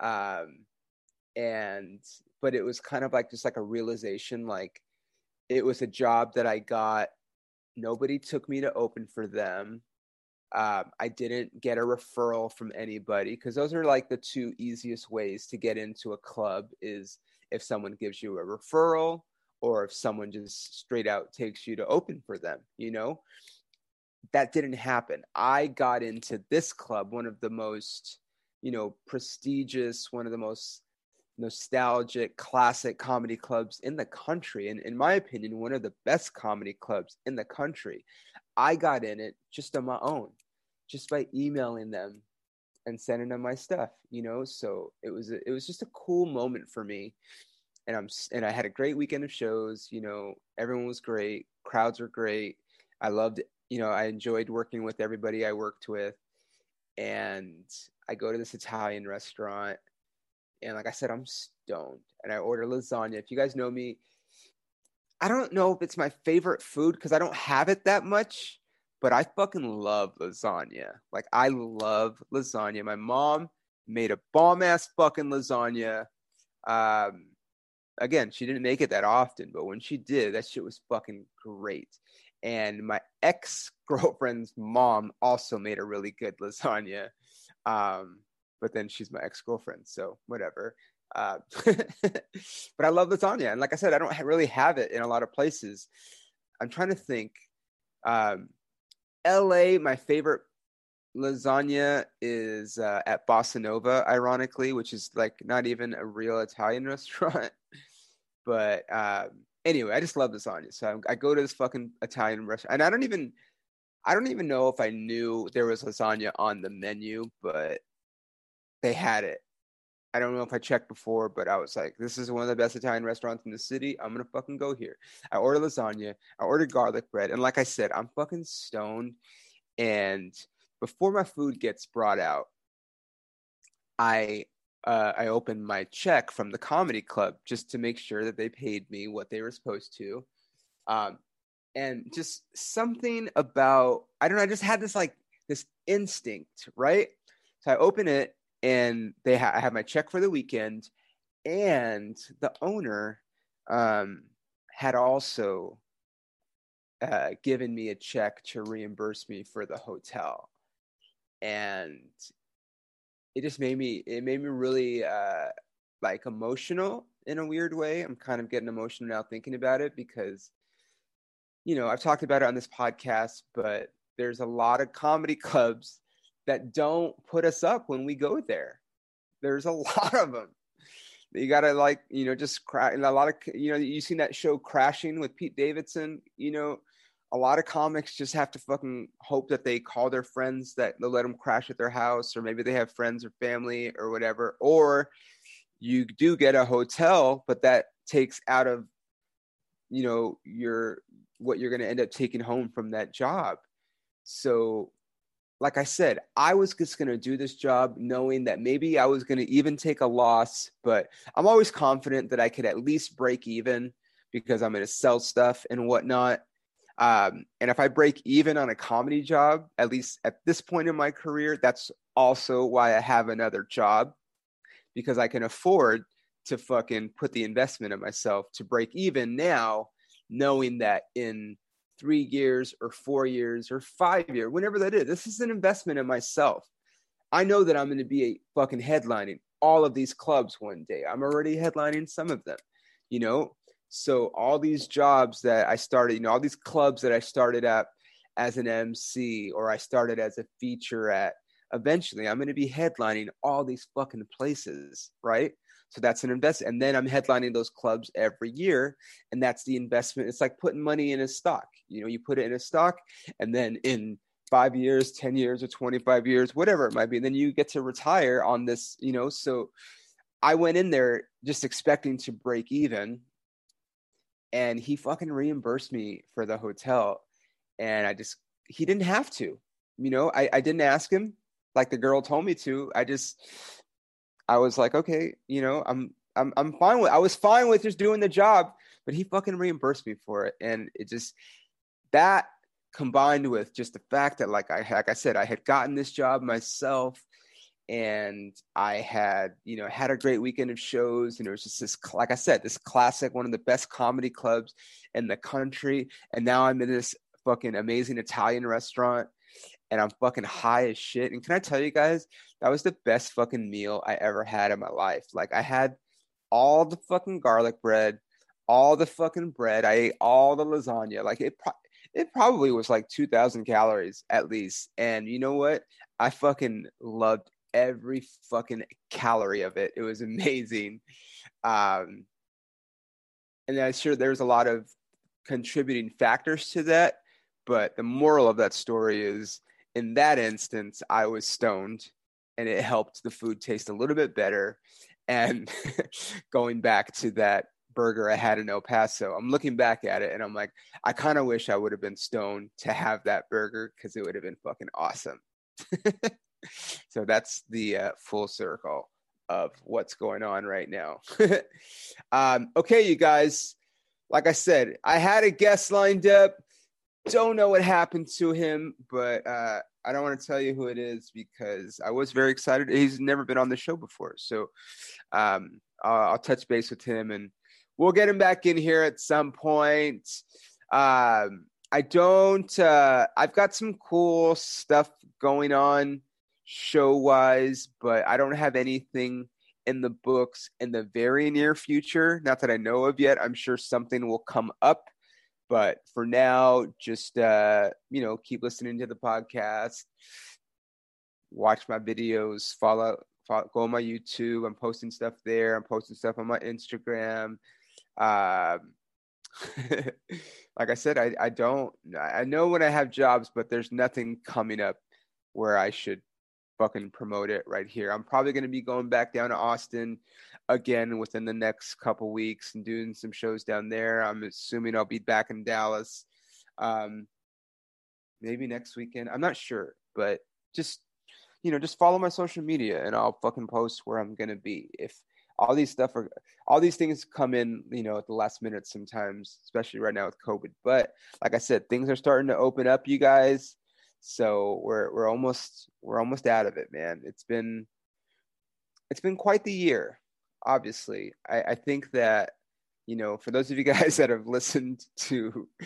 Um and but it was kind of like just like a realization, like it was a job that I got. Nobody took me to open for them. Um, I didn't get a referral from anybody because those are like the two easiest ways to get into a club is if someone gives you a referral or if someone just straight out takes you to open for them, you know? That didn't happen. I got into this club, one of the most, you know, prestigious, one of the most nostalgic, classic comedy clubs in the country. And in my opinion, one of the best comedy clubs in the country. I got in it just on my own, just by emailing them and sending them my stuff, you know. So it was a, it was just a cool moment for me, and I'm and I had a great weekend of shows. You know, everyone was great, crowds were great. I loved, you know, I enjoyed working with everybody I worked with, and I go to this Italian restaurant, and like I said, I'm stoned, and I order lasagna. If you guys know me, I don't know if it's my favorite food because I don't have it that much, but I fucking love lasagna. Like I love lasagna. My mom made a bomb ass fucking lasagna. Um, again, she didn't make it that often, but when she did, that shit was fucking great. And my ex girlfriend's mom also made a really good lasagna. Um, but then she's my ex girlfriend, so whatever. Uh, but I love lasagna, and like I said, I don't really have it in a lot of places. I'm trying to think. Um, L.A. My favorite lasagna is uh, at Bossa Nova, ironically, which is like not even a real Italian restaurant. but um, anyway, I just love lasagna, so I, I go to this fucking Italian restaurant, and I don't even, I don't even know if I knew there was lasagna on the menu, but they had it I don't know if I checked before, but I was like, this is one of the best Italian restaurants in the city. I'm gonna fucking go here. I ordered lasagna, I ordered garlic bread, and like I said, I'm fucking stoned. And before my food gets brought out, I uh, I opened my check from the comedy club just to make sure that they paid me what they were supposed to. Um, and just something about I don't know, I just had this like this instinct, right? So I open it and they ha- I have my check for the weekend, and the owner um, had also uh, given me a check to reimburse me for the hotel, and it just made me it made me really uh, like emotional in a weird way. I'm kind of getting emotional now thinking about it because you know I've talked about it on this podcast, but there's a lot of comedy clubs that don't put us up when we go there. There's a lot of them. You gotta like, you know, just crash. A lot of, you know, you seen that show Crashing with Pete Davidson. You know, a lot of comics just have to fucking hope that they call their friends that they'll let them crash at their house, or maybe they have friends or family or whatever. Or you do get a hotel, but that takes out of, you know, your what you're gonna end up taking home from that job. So like I said, I was just going to do this job knowing that maybe I was going to even take a loss, but I'm always confident that I could at least break even because I'm going to sell stuff and whatnot. Um, and if I break even on a comedy job, at least at this point in my career, that's also why I have another job because I can afford to fucking put the investment in myself to break even now, knowing that in three years or four years or five years, whenever that is. This is an investment in myself. I know that I'm going to be a fucking headlining all of these clubs one day. I'm already headlining some of them, you know? So all these jobs that I started, you know, all these clubs that I started at as an MC or I started as a feature at, eventually I'm going to be headlining all these fucking places, right? So that's an investment. And then I'm headlining those clubs every year. And that's the investment. It's like putting money in a stock. You know, you put it in a stock, and then in five years, 10 years, or 25 years, whatever it might be, And then you get to retire on this, you know. So I went in there just expecting to break even. And he fucking reimbursed me for the hotel. And I just, he didn't have to. You know, I, I didn't ask him like the girl told me to. I just, I was like, okay, you know, I'm I'm I'm fine with I was fine with just doing the job, but he fucking reimbursed me for it. And it just that combined with just the fact that like I like I said, I had gotten this job myself and I had, you know, had a great weekend of shows and it was just this like I said, this classic, one of the best comedy clubs in the country. And now I'm in this fucking amazing Italian restaurant and I'm fucking high as shit. And can I tell you guys, that was the best fucking meal I ever had in my life. Like I had all the fucking garlic bread, all the fucking bread. I ate all the lasagna. Like it, pro- it probably was like 2,000 calories at least. And you know what? I fucking loved every fucking calorie of it. It was amazing. Um, and I'm sure there's a lot of contributing factors to that. But the moral of that story is in that instance, I was stoned and it helped the food taste a little bit better. And going back to that burger I had in El Paso, I'm looking back at it and I'm like, I kind of wish I would have been stoned to have that burger because it would have been fucking awesome. so that's the uh, full circle of what's going on right now. um, okay, you guys, like I said, I had a guest lined up don't know what happened to him, but uh, I don't want to tell you who it is because I was very excited. He's never been on the show before, so um, I'll, I'll, touch base with him and we'll get him back in here at some point. Um, I don't. Uh, I've got some cool stuff going on show wise, but I don't have anything in the books in the very near future. Not that I know of yet. I'm sure something will come up but for now, just uh, you know, keep listening to the podcast, watch my videos, follow, follow go on my YouTube. I'm posting stuff there. I'm posting stuff on my Instagram. Um, like I said, I, I don't I know when I have jobs, but there's nothing coming up where I should fucking promote it right here. I'm probably gonna be going back down to Austin again within the next couple weeks and doing some shows down there. I'm assuming I'll be back in Dallas, um, maybe next weekend. I'm not sure, but just you know, just follow my social media and I'll fucking post where I'm gonna be. If all these stuff are all these things come in, you know, at the last minute sometimes, especially right now with COVID. But like I said, things are starting to open up, you guys. So we're we're almost we're almost out of it, man. It's been it's been quite the year. Obviously, I, I think that you know, for those of you guys that have listened to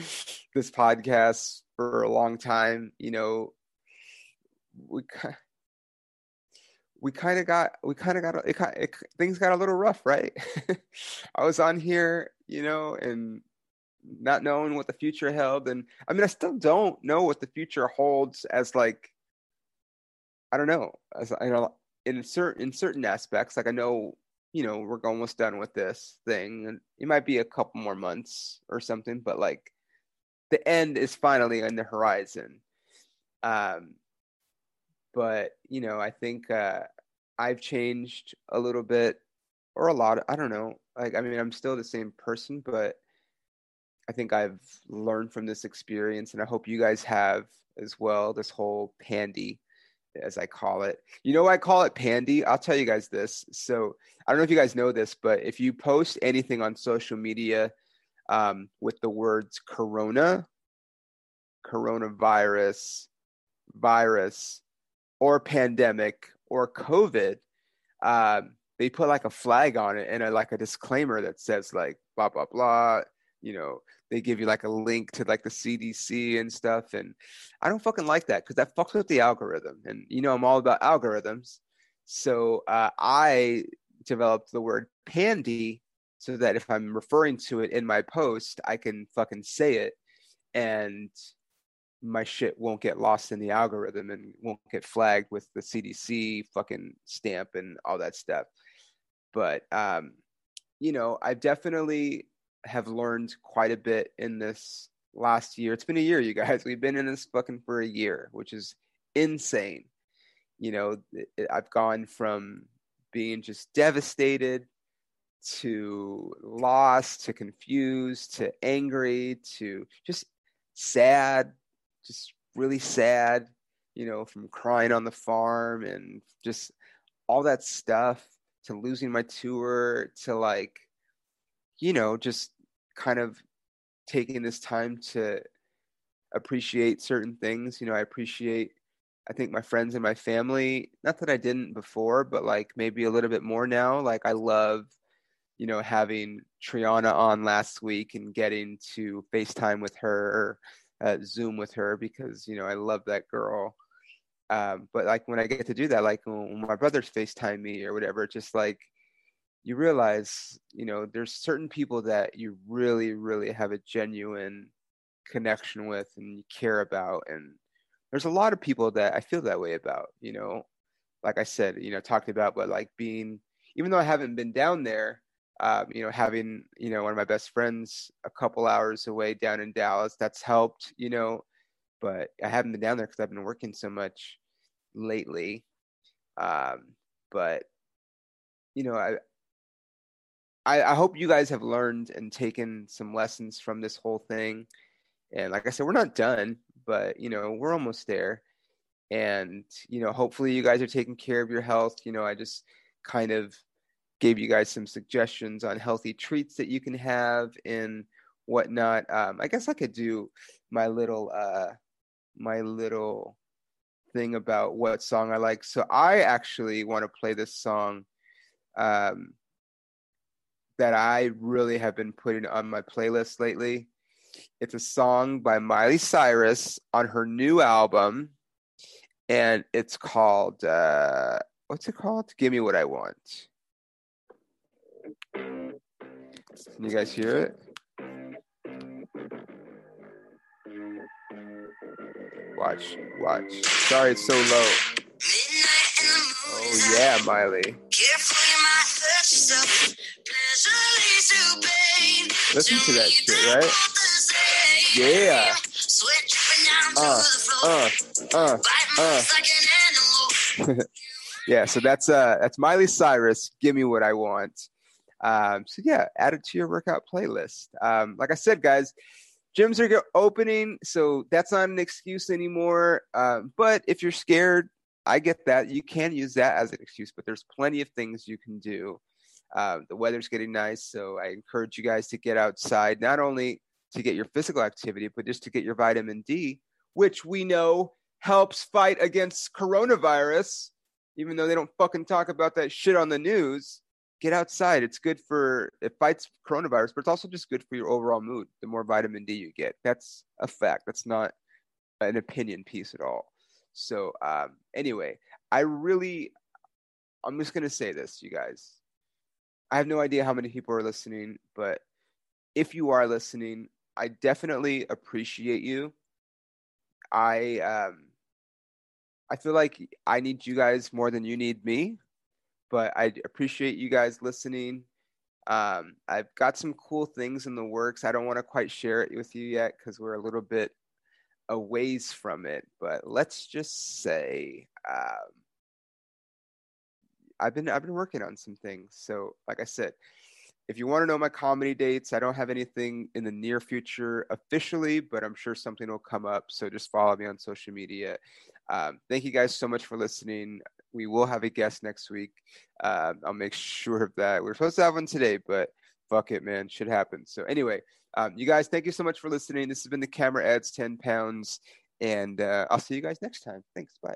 this podcast for a long time, you know, we we kind of got we kind of got it, it, things got a little rough, right? I was on here, you know, and not knowing what the future held, and I mean, I still don't know what the future holds as like I don't know, as I know in certain in certain aspects, like I know you know we're almost done with this thing, and it might be a couple more months or something, but like the end is finally on the horizon. Um, but you know, I think uh, I've changed a little bit or a lot. I don't know. Like, I mean, I'm still the same person, but I think I've learned from this experience, and I hope you guys have as well. This whole pandy, as I call it. You know, I call it pandy. I'll tell you guys this. So I don't know if you guys know this, but if you post anything on social media um, with the words "corona," coronavirus, virus, or pandemic or COVID, um, they put like a flag on it and a, like a disclaimer that says like blah blah blah. You know, they give you like a link to like the CDC and stuff, and I don't fucking like that because that fucks with the algorithm. And you know, I'm all about algorithms, so uh, I developed the word pandy so that if I'm referring to it in my post, I can fucking say it and my shit won't get lost in the algorithm and won't get flagged with the CDC fucking stamp and all that stuff. But um, you know, i've definitely have learned quite a bit in this last year. It's been a year, you guys. We've been in this fucking for a year, which is insane. You know, I've gone from being just devastated to lost to confused to angry to just sad just really sad, you know, from crying on the farm and just all that stuff to losing my tour to like, you know, just kind of taking this time to appreciate certain things. You know, I appreciate, I think, my friends and my family. Not that I didn't before, but like maybe a little bit more now. Like, I love, you know, having Triana on last week and getting to FaceTime with her uh, Zoom with her because you know I love that girl. Um, but like when I get to do that, like when my brothers FaceTime me or whatever, just like you realize, you know, there's certain people that you really, really have a genuine connection with and you care about. And there's a lot of people that I feel that way about, you know, like I said, you know, talked about, but like being, even though I haven't been down there, um, you know, having you know one of my best friends a couple hours away down in Dallas, that's helped. You know, but I haven't been down there because I've been working so much lately. Um, but you know, I, I I hope you guys have learned and taken some lessons from this whole thing. And like I said, we're not done, but you know, we're almost there. And you know, hopefully, you guys are taking care of your health. You know, I just kind of gave you guys some suggestions on healthy treats that you can have and whatnot. Um, I guess I could do my little uh, my little thing about what song I like. So I actually want to play this song um, that I really have been putting on my playlist lately. It's a song by Miley Cyrus on her new album, and it's called uh, what's it called? Give me what I want. Can you guys hear it? Watch, watch. Sorry, it's so low. Oh yeah, Miley. Listen to that shit, right? Yeah. Uh, uh, uh, uh. yeah, so that's uh that's Miley Cyrus. Give me what I want. Um, so yeah, add it to your workout playlist. Um, like I said, guys, gyms are opening, so that's not an excuse anymore. Um, but if you're scared, I get that. You can use that as an excuse, but there's plenty of things you can do. Uh, the weather's getting nice, so I encourage you guys to get outside, not only to get your physical activity, but just to get your vitamin D, which we know helps fight against coronavirus, even though they don't fucking talk about that shit on the news. Get outside. It's good for it fights coronavirus, but it's also just good for your overall mood. The more vitamin D you get, that's a fact. That's not an opinion piece at all. So um, anyway, I really, I'm just gonna say this, you guys. I have no idea how many people are listening, but if you are listening, I definitely appreciate you. I um, I feel like I need you guys more than you need me, but I appreciate you guys listening. Um, I've got some cool things in the works. I don't want to quite share it with you yet because we're a little bit a ways from it, but let's just say um, I've been I've been working on some things. So, like I said, if you want to know my comedy dates, I don't have anything in the near future officially, but I'm sure something will come up. So just follow me on social media. Um, thank you guys so much for listening. We will have a guest next week. Uh, I'll make sure of that. We are supposed to have one today, but fuck it, man. Should happen. So anyway, um, you guys, thank you so much for listening. This has been the Camera Adds 10 Pounds, and uh, I'll see you guys next time. Thanks. Bye.